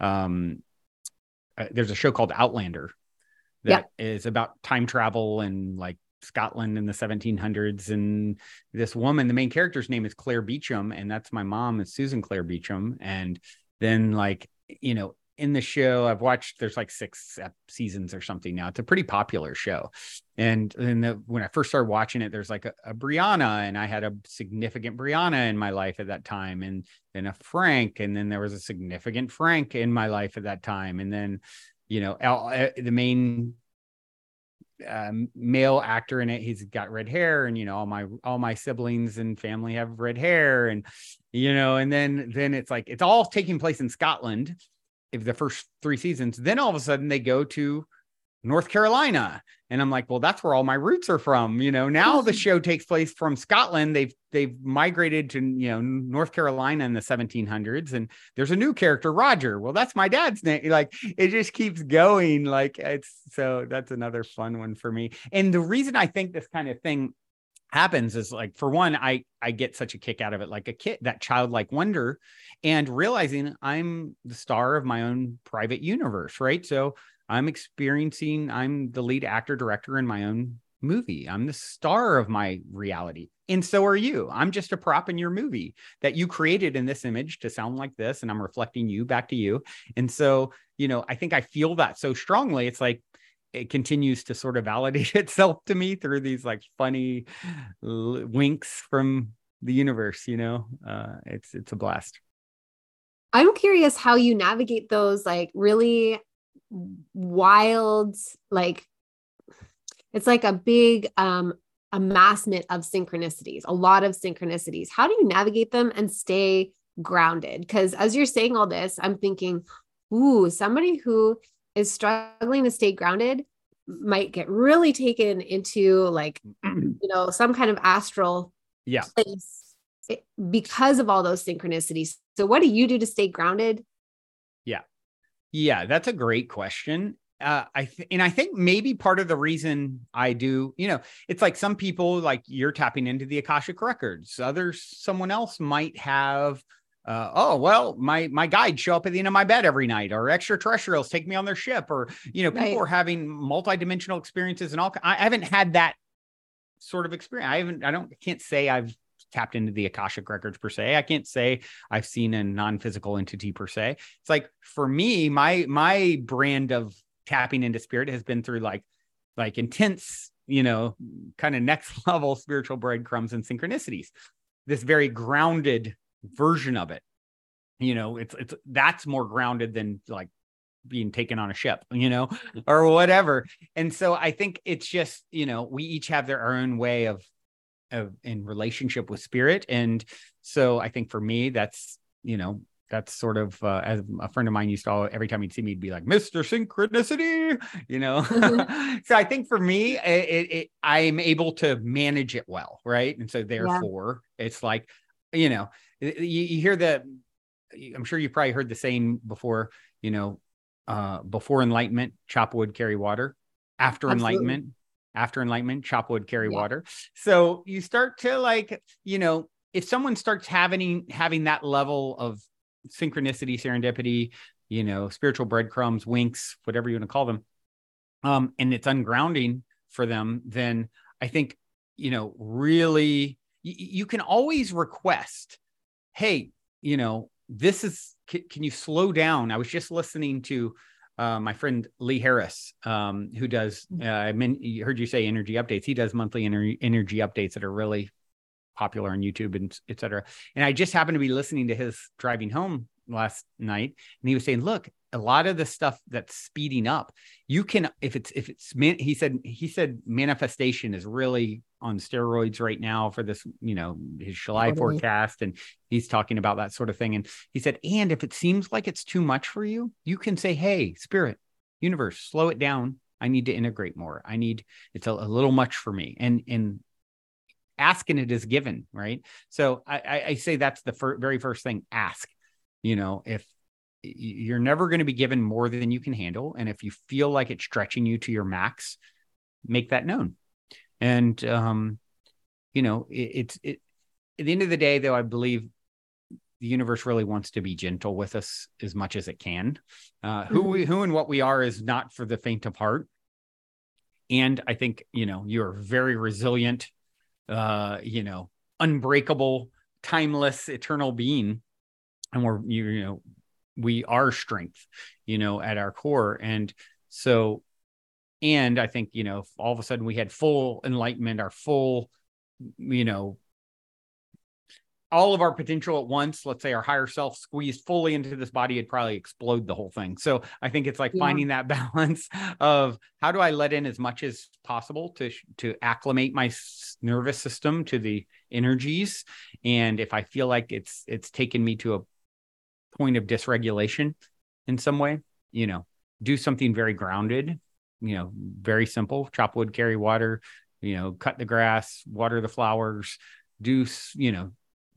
B: um, uh, there's a show called Outlander that yeah. is about time travel and like Scotland in the 1700s. And this woman, the main character's name is Claire Beauchamp, and that's my mom, is Susan Claire Beachum. And then, like, you know, in the show, I've watched there's like six seasons or something now. It's a pretty popular show. And then the, when I first started watching it, there's like a, a, Brianna, and I had a significant Brianna in my life at that time, and then a Frank, and then there was a significant Frank in my life at that time, and then you know, uh, the main um, male actor in it. He's got red hair, and you know, all my all my siblings and family have red hair, and you know, and then then it's like it's all taking place in Scotland. If the first three seasons, then all of a sudden they go to North Carolina. And I'm like, well, that's where all my roots are from. You know, now the show takes place from Scotland. They've they've migrated to you know North Carolina in the 1700s, and there's a new character, Roger. Well, that's my dad's name. Like it just keeps going. Like it's so that's another fun one for me. And the reason I think this kind of thing happens is like for one i i get such a kick out of it like a kid that childlike wonder and realizing i'm the star of my own private universe right so I'm experiencing, I'm the lead actor director in my own movie. I'm the star of my reality. And so are you. I'm just a prop in your movie that you created in this image to sound like this. And I'm reflecting you back to you. And so, you know, I think I feel that so strongly. It's like, it continues to sort of validate itself to me through these like funny l- winks from the universe you know uh it's it's a blast
A: i'm curious how you navigate those like really wild like it's like a big um amassment of synchronicities a lot of synchronicities. How do you navigate them and stay grounded? Because as you're saying all this i'm thinking ooh somebody who is struggling to stay grounded might get really taken into like you know some kind of astral
B: yeah.
A: place because of all those synchronicities. So what do you do to stay grounded?
B: Yeah yeah, that's a great question. Uh, I th- and I think maybe part of the reason I do, you know, it's like some people like you're tapping into the akashic records. Others, someone else might have. Uh, oh well, my my guides show up at the end of my bed every night, or extraterrestrials take me on their ship, or you know, people right. are having multidimensional experiences and all. I haven't had that sort of experience. I haven't. I don't. Can't say I've tapped into the Akashic records per se. I can't say I've seen a non-physical entity per se. It's like for me, my my brand of tapping into spirit has been through like like intense, you know, kind of next level spiritual breadcrumbs and synchronicities. This very grounded version of it. You know, it's it's that's more grounded than like being taken on a ship, you know, or whatever. And so I think it's just, you know, we each have their own way of of, in relationship with spirit. And so I think for me, that's, you know, that's sort of uh, as a friend of mine used to all, every time he'd see me, he'd be like, Mr. Synchronicity, you know? Mm-hmm. so I think for me, it, it, I'm able to manage it well. Right. And so therefore yeah. it's like, you know, you, you hear the, I'm sure you probably heard the saying before, you know, uh, before enlightenment, chop wood, carry water. After Absolutely. enlightenment, after enlightenment chop wood carry yeah. water so you start to like you know if someone starts having having that level of synchronicity serendipity you know spiritual breadcrumbs winks whatever you want to call them um and it's ungrounding for them then i think you know really y- you can always request hey you know this is can, can you slow down i was just listening to uh, my friend Lee Harris, um, who does, mm. uh, I mean, you heard you say energy updates. He does monthly ener- energy updates that are really popular on YouTube and et cetera. And I just happened to be listening to his driving home last night, and he was saying, "Look, a lot of the stuff that's speeding up, you can if it's if it's man, he said he said manifestation is really on steroids right now for this, you know, his July totally. forecast. And he's talking about that sort of thing. And he said, and if it seems like it's too much for you, you can say, Hey, spirit, universe, slow it down. I need to integrate more. I need, it's a, a little much for me. And, and, asking it is given right so i i say that's the fir- very first thing ask you know if you're never going to be given more than you can handle and if you feel like it's stretching you to your max make that known and um, you know, it, it's it. At the end of the day, though, I believe the universe really wants to be gentle with us as much as it can. Uh, mm-hmm. Who we, who and what we are is not for the faint of heart. And I think you know you're very resilient, uh, you know, unbreakable, timeless, eternal being, and we're you, you know we are strength, you know, at our core. And so and I think, you know, all of a sudden we had full enlightenment, our full, you know, all of our potential at once, let's say our higher self squeezed fully into this body, it'd probably explode the whole thing. So I think it's like yeah. finding that balance of how do I let in as much as possible to to acclimate my nervous system to the energies, and if I feel like it's it's taken me to a point of dysregulation in some way, you know, do something very grounded, you know, very simple: chop wood, carry water, you know, cut the grass, water the flowers, do you know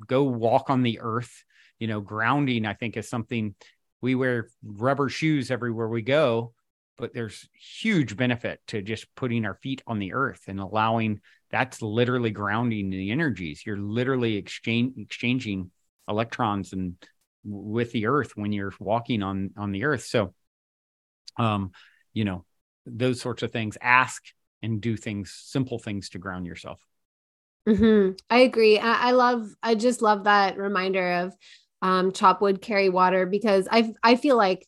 B: go walk on the earth. You know, grounding, I think, is something we wear rubber shoes everywhere we go, but there's huge benefit to just putting our feet on the earth and allowing that's literally grounding the energies. You're literally exchange, exchanging electrons and with the earth when you're walking on on the earth. So, um, you know, those sorts of things. Ask and do things, simple things to ground yourself.
A: Mm-hmm. I agree. I, I love, I just love that reminder of um, chop wood, carry water, because I I feel like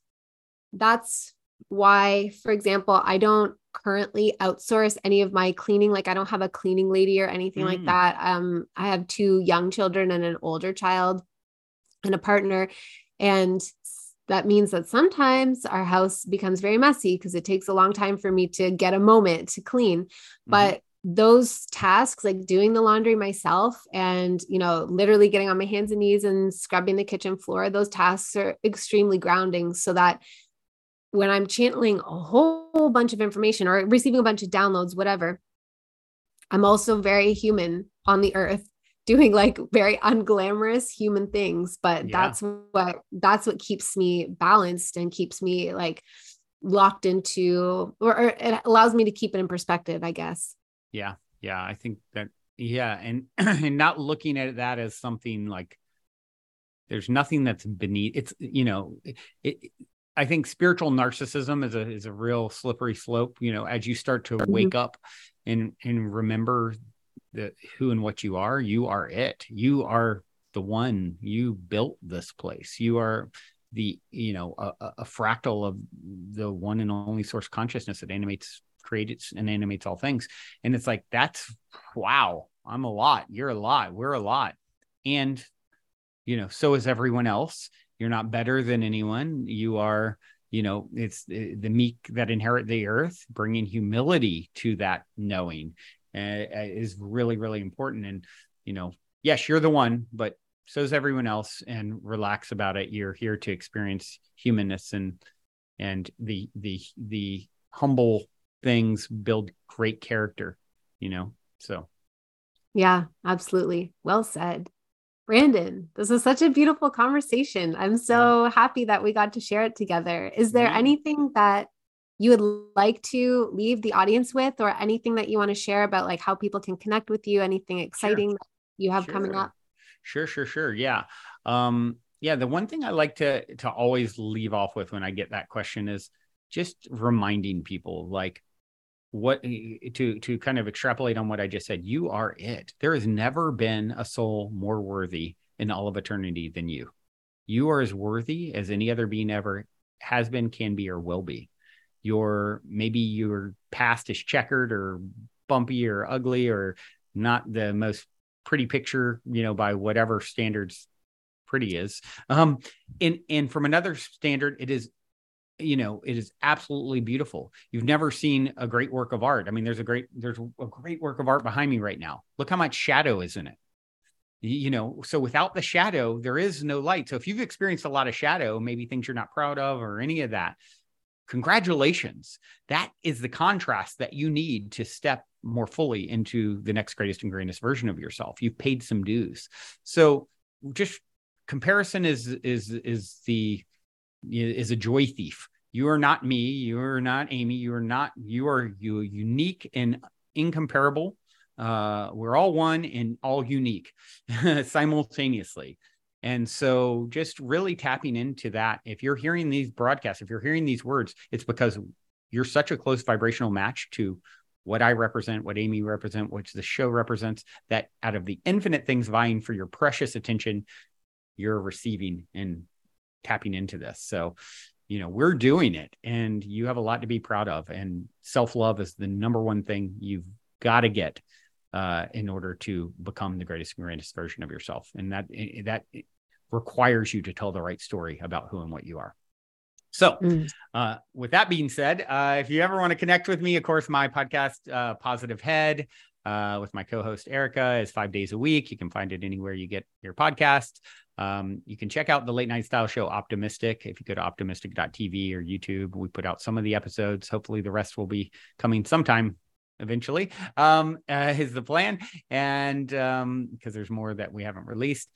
A: that's why, for example, I don't currently outsource any of my cleaning. Like I don't have a cleaning lady or anything mm. like that. Um, I have two young children and an older child and a partner. And that means that sometimes our house becomes very messy because it takes a long time for me to get a moment to clean. Mm-hmm. But those tasks like doing the laundry myself and you know literally getting on my hands and knees and scrubbing the kitchen floor those tasks are extremely grounding so that when i'm channeling a whole bunch of information or receiving a bunch of downloads whatever i'm also very human on the earth doing like very unglamorous human things but yeah. that's what that's what keeps me balanced and keeps me like locked into or, or it allows me to keep it in perspective i guess
B: yeah. Yeah. I think that, yeah. And, and not looking at that as something like there's nothing that's beneath it's, you know, it, it I think spiritual narcissism is a is a real slippery slope. You know, as you start to mm-hmm. wake up and and remember the who and what you are, you are it. You are the one. You built this place. You are the you know a, a fractal of the one and only source consciousness that animates creates and animates all things. And it's like, that's wow, I'm a lot. You're a lot. We're a lot. And, you know, so is everyone else. You're not better than anyone. You are, you know, it's eh, the meek that inherit the earth, bringing humility to that knowing uh, is really, really important. And, you know, yes, you're the one, but so is everyone else and relax about it. You're here to experience humanness and, and the, the, the humble things build great character, you know? So,
A: yeah, absolutely. Well said. Brandon, this is such a beautiful conversation. I'm so yeah. happy that we got to share it together. Is there yeah. anything that you would like to leave the audience with or anything that you want to share about like how people can connect with you, anything exciting sure. you have
B: sure.
A: coming up?
B: Sure, sure, sure. Yeah. Um yeah, the one thing I like to to always leave off with when I get that question is just reminding people like what to to kind of extrapolate on what I just said, you are it. There has never been a soul more worthy in all of eternity than you. You are as worthy as any other being ever has been, can be, or will be. Your maybe your past is checkered or bumpy or ugly or not the most pretty picture, you know, by whatever standards pretty is. Um, and and from another standard, it is you know it is absolutely beautiful. You've never seen a great work of art. I mean there's a great there's a great work of art behind me right now. Look how much shadow is in it. You know so without the shadow there is no light. So if you've experienced a lot of shadow maybe things you're not proud of or any of that congratulations that is the contrast that you need to step more fully into the next greatest and greatest version of yourself you've paid some dues so just comparison is is is the is a joy thief. You are not me. You are not Amy. You are not, you are you unique and incomparable. Uh, we're all one and all unique simultaneously. And so just really tapping into that. If you're hearing these broadcasts, if you're hearing these words, it's because you're such a close vibrational match to what I represent, what Amy represent, which the show represents, that out of the infinite things vying for your precious attention, you're receiving and tapping into this. So, you know, we're doing it and you have a lot to be proud of. And self love is the number one thing you've got to get uh, in order to become the greatest and greatest version of yourself. And that that requires you to tell the right story about who and what you are. So, mm. uh, with that being said, uh, if you ever want to connect with me, of course, my podcast, uh, Positive Head, uh, with my co-host Erica, is five days a week. You can find it anywhere you get your podcast. Um, you can check out the late night style show Optimystic if you go to optimystic.tv or YouTube. We put out some of the episodes. Hopefully, the rest will be coming sometime eventually. Um, uh, is the plan, and because um, there's more that we haven't released.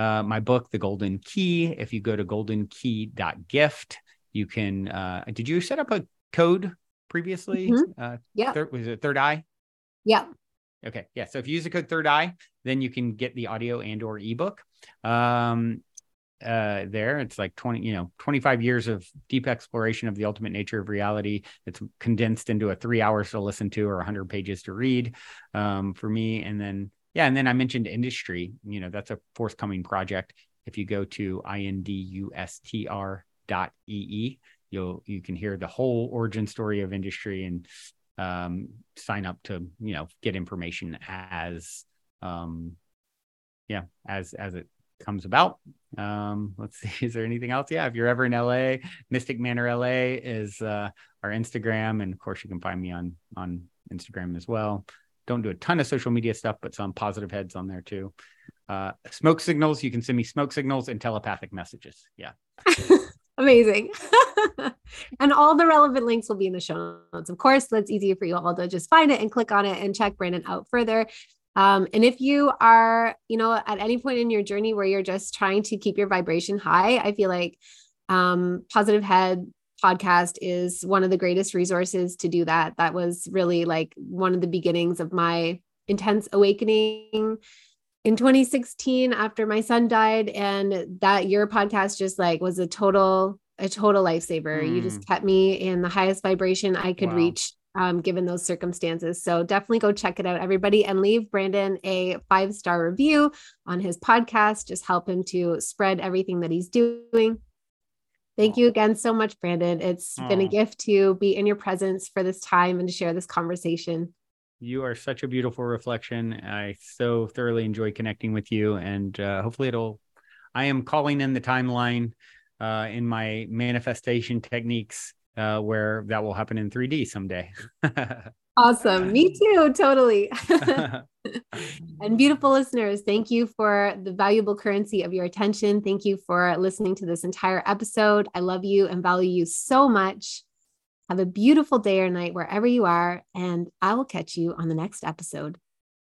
B: Uh, my book, The Golden Key. If you go to goldenkey.gift, you can. Uh, did you set up a code previously?
A: Mm-hmm. Uh, yeah.
B: Third, was it Third Eye?
A: Yeah.
B: Okay. Yeah. So if you use the code Third Eye, then you can get the audio and or ebook. Um, uh, there it's like 20 you know 25 years of deep exploration of the ultimate nature of reality it's condensed into a three hours to listen to or 100 pages to read um, for me and then yeah and then i mentioned IndusTree you know that's a forthcoming project. If you go to industr dot you'll you can hear the whole origin story of IndusTree and um, sign up to you know get information as um, yeah as as it comes about. Um, let's see is there anything else? Yeah if you're ever in la mystic manor la is uh, our instagram and of course you can find me on on instagram as well don't do a ton of social media stuff but some positive heads on there too uh, smoke signals you can send me smoke signals and telepathic messages yeah
A: Amazing. and all the relevant links will be in the show notes. Of course, that's easier for you all to just find it and click on it and check Brandon out further. Um, and if you are, you know, at any point in your journey where you're just trying to keep your vibration high, I feel like um, Positive Head podcast is one of the greatest resources to do that. That was really like one of the beginnings of my intense awakening in 2016 after my son died and that your podcast just like was a total a total lifesaver mm. you just mm. kept me in the highest vibration i could wow. reach um, given those circumstances so definitely go check it out everybody and leave brandon a five star review on his podcast just help him to spread everything that he's doing Thank you again so much, Brandon. It's Aww. been a gift to be in your presence for this time and to share this conversation.
B: You are such a beautiful reflection. I so thoroughly enjoy connecting with you, and uh, hopefully, it'll. I am calling in the timeline uh, in my manifestation techniques uh, where that will happen in 3D someday.
A: awesome. Me too. Totally. and beautiful listeners, thank you for the valuable currency of your attention. Thank you for listening to this entire episode. I love you and value you so much. Have a beautiful day or night wherever you are, and I will catch you on the next episode.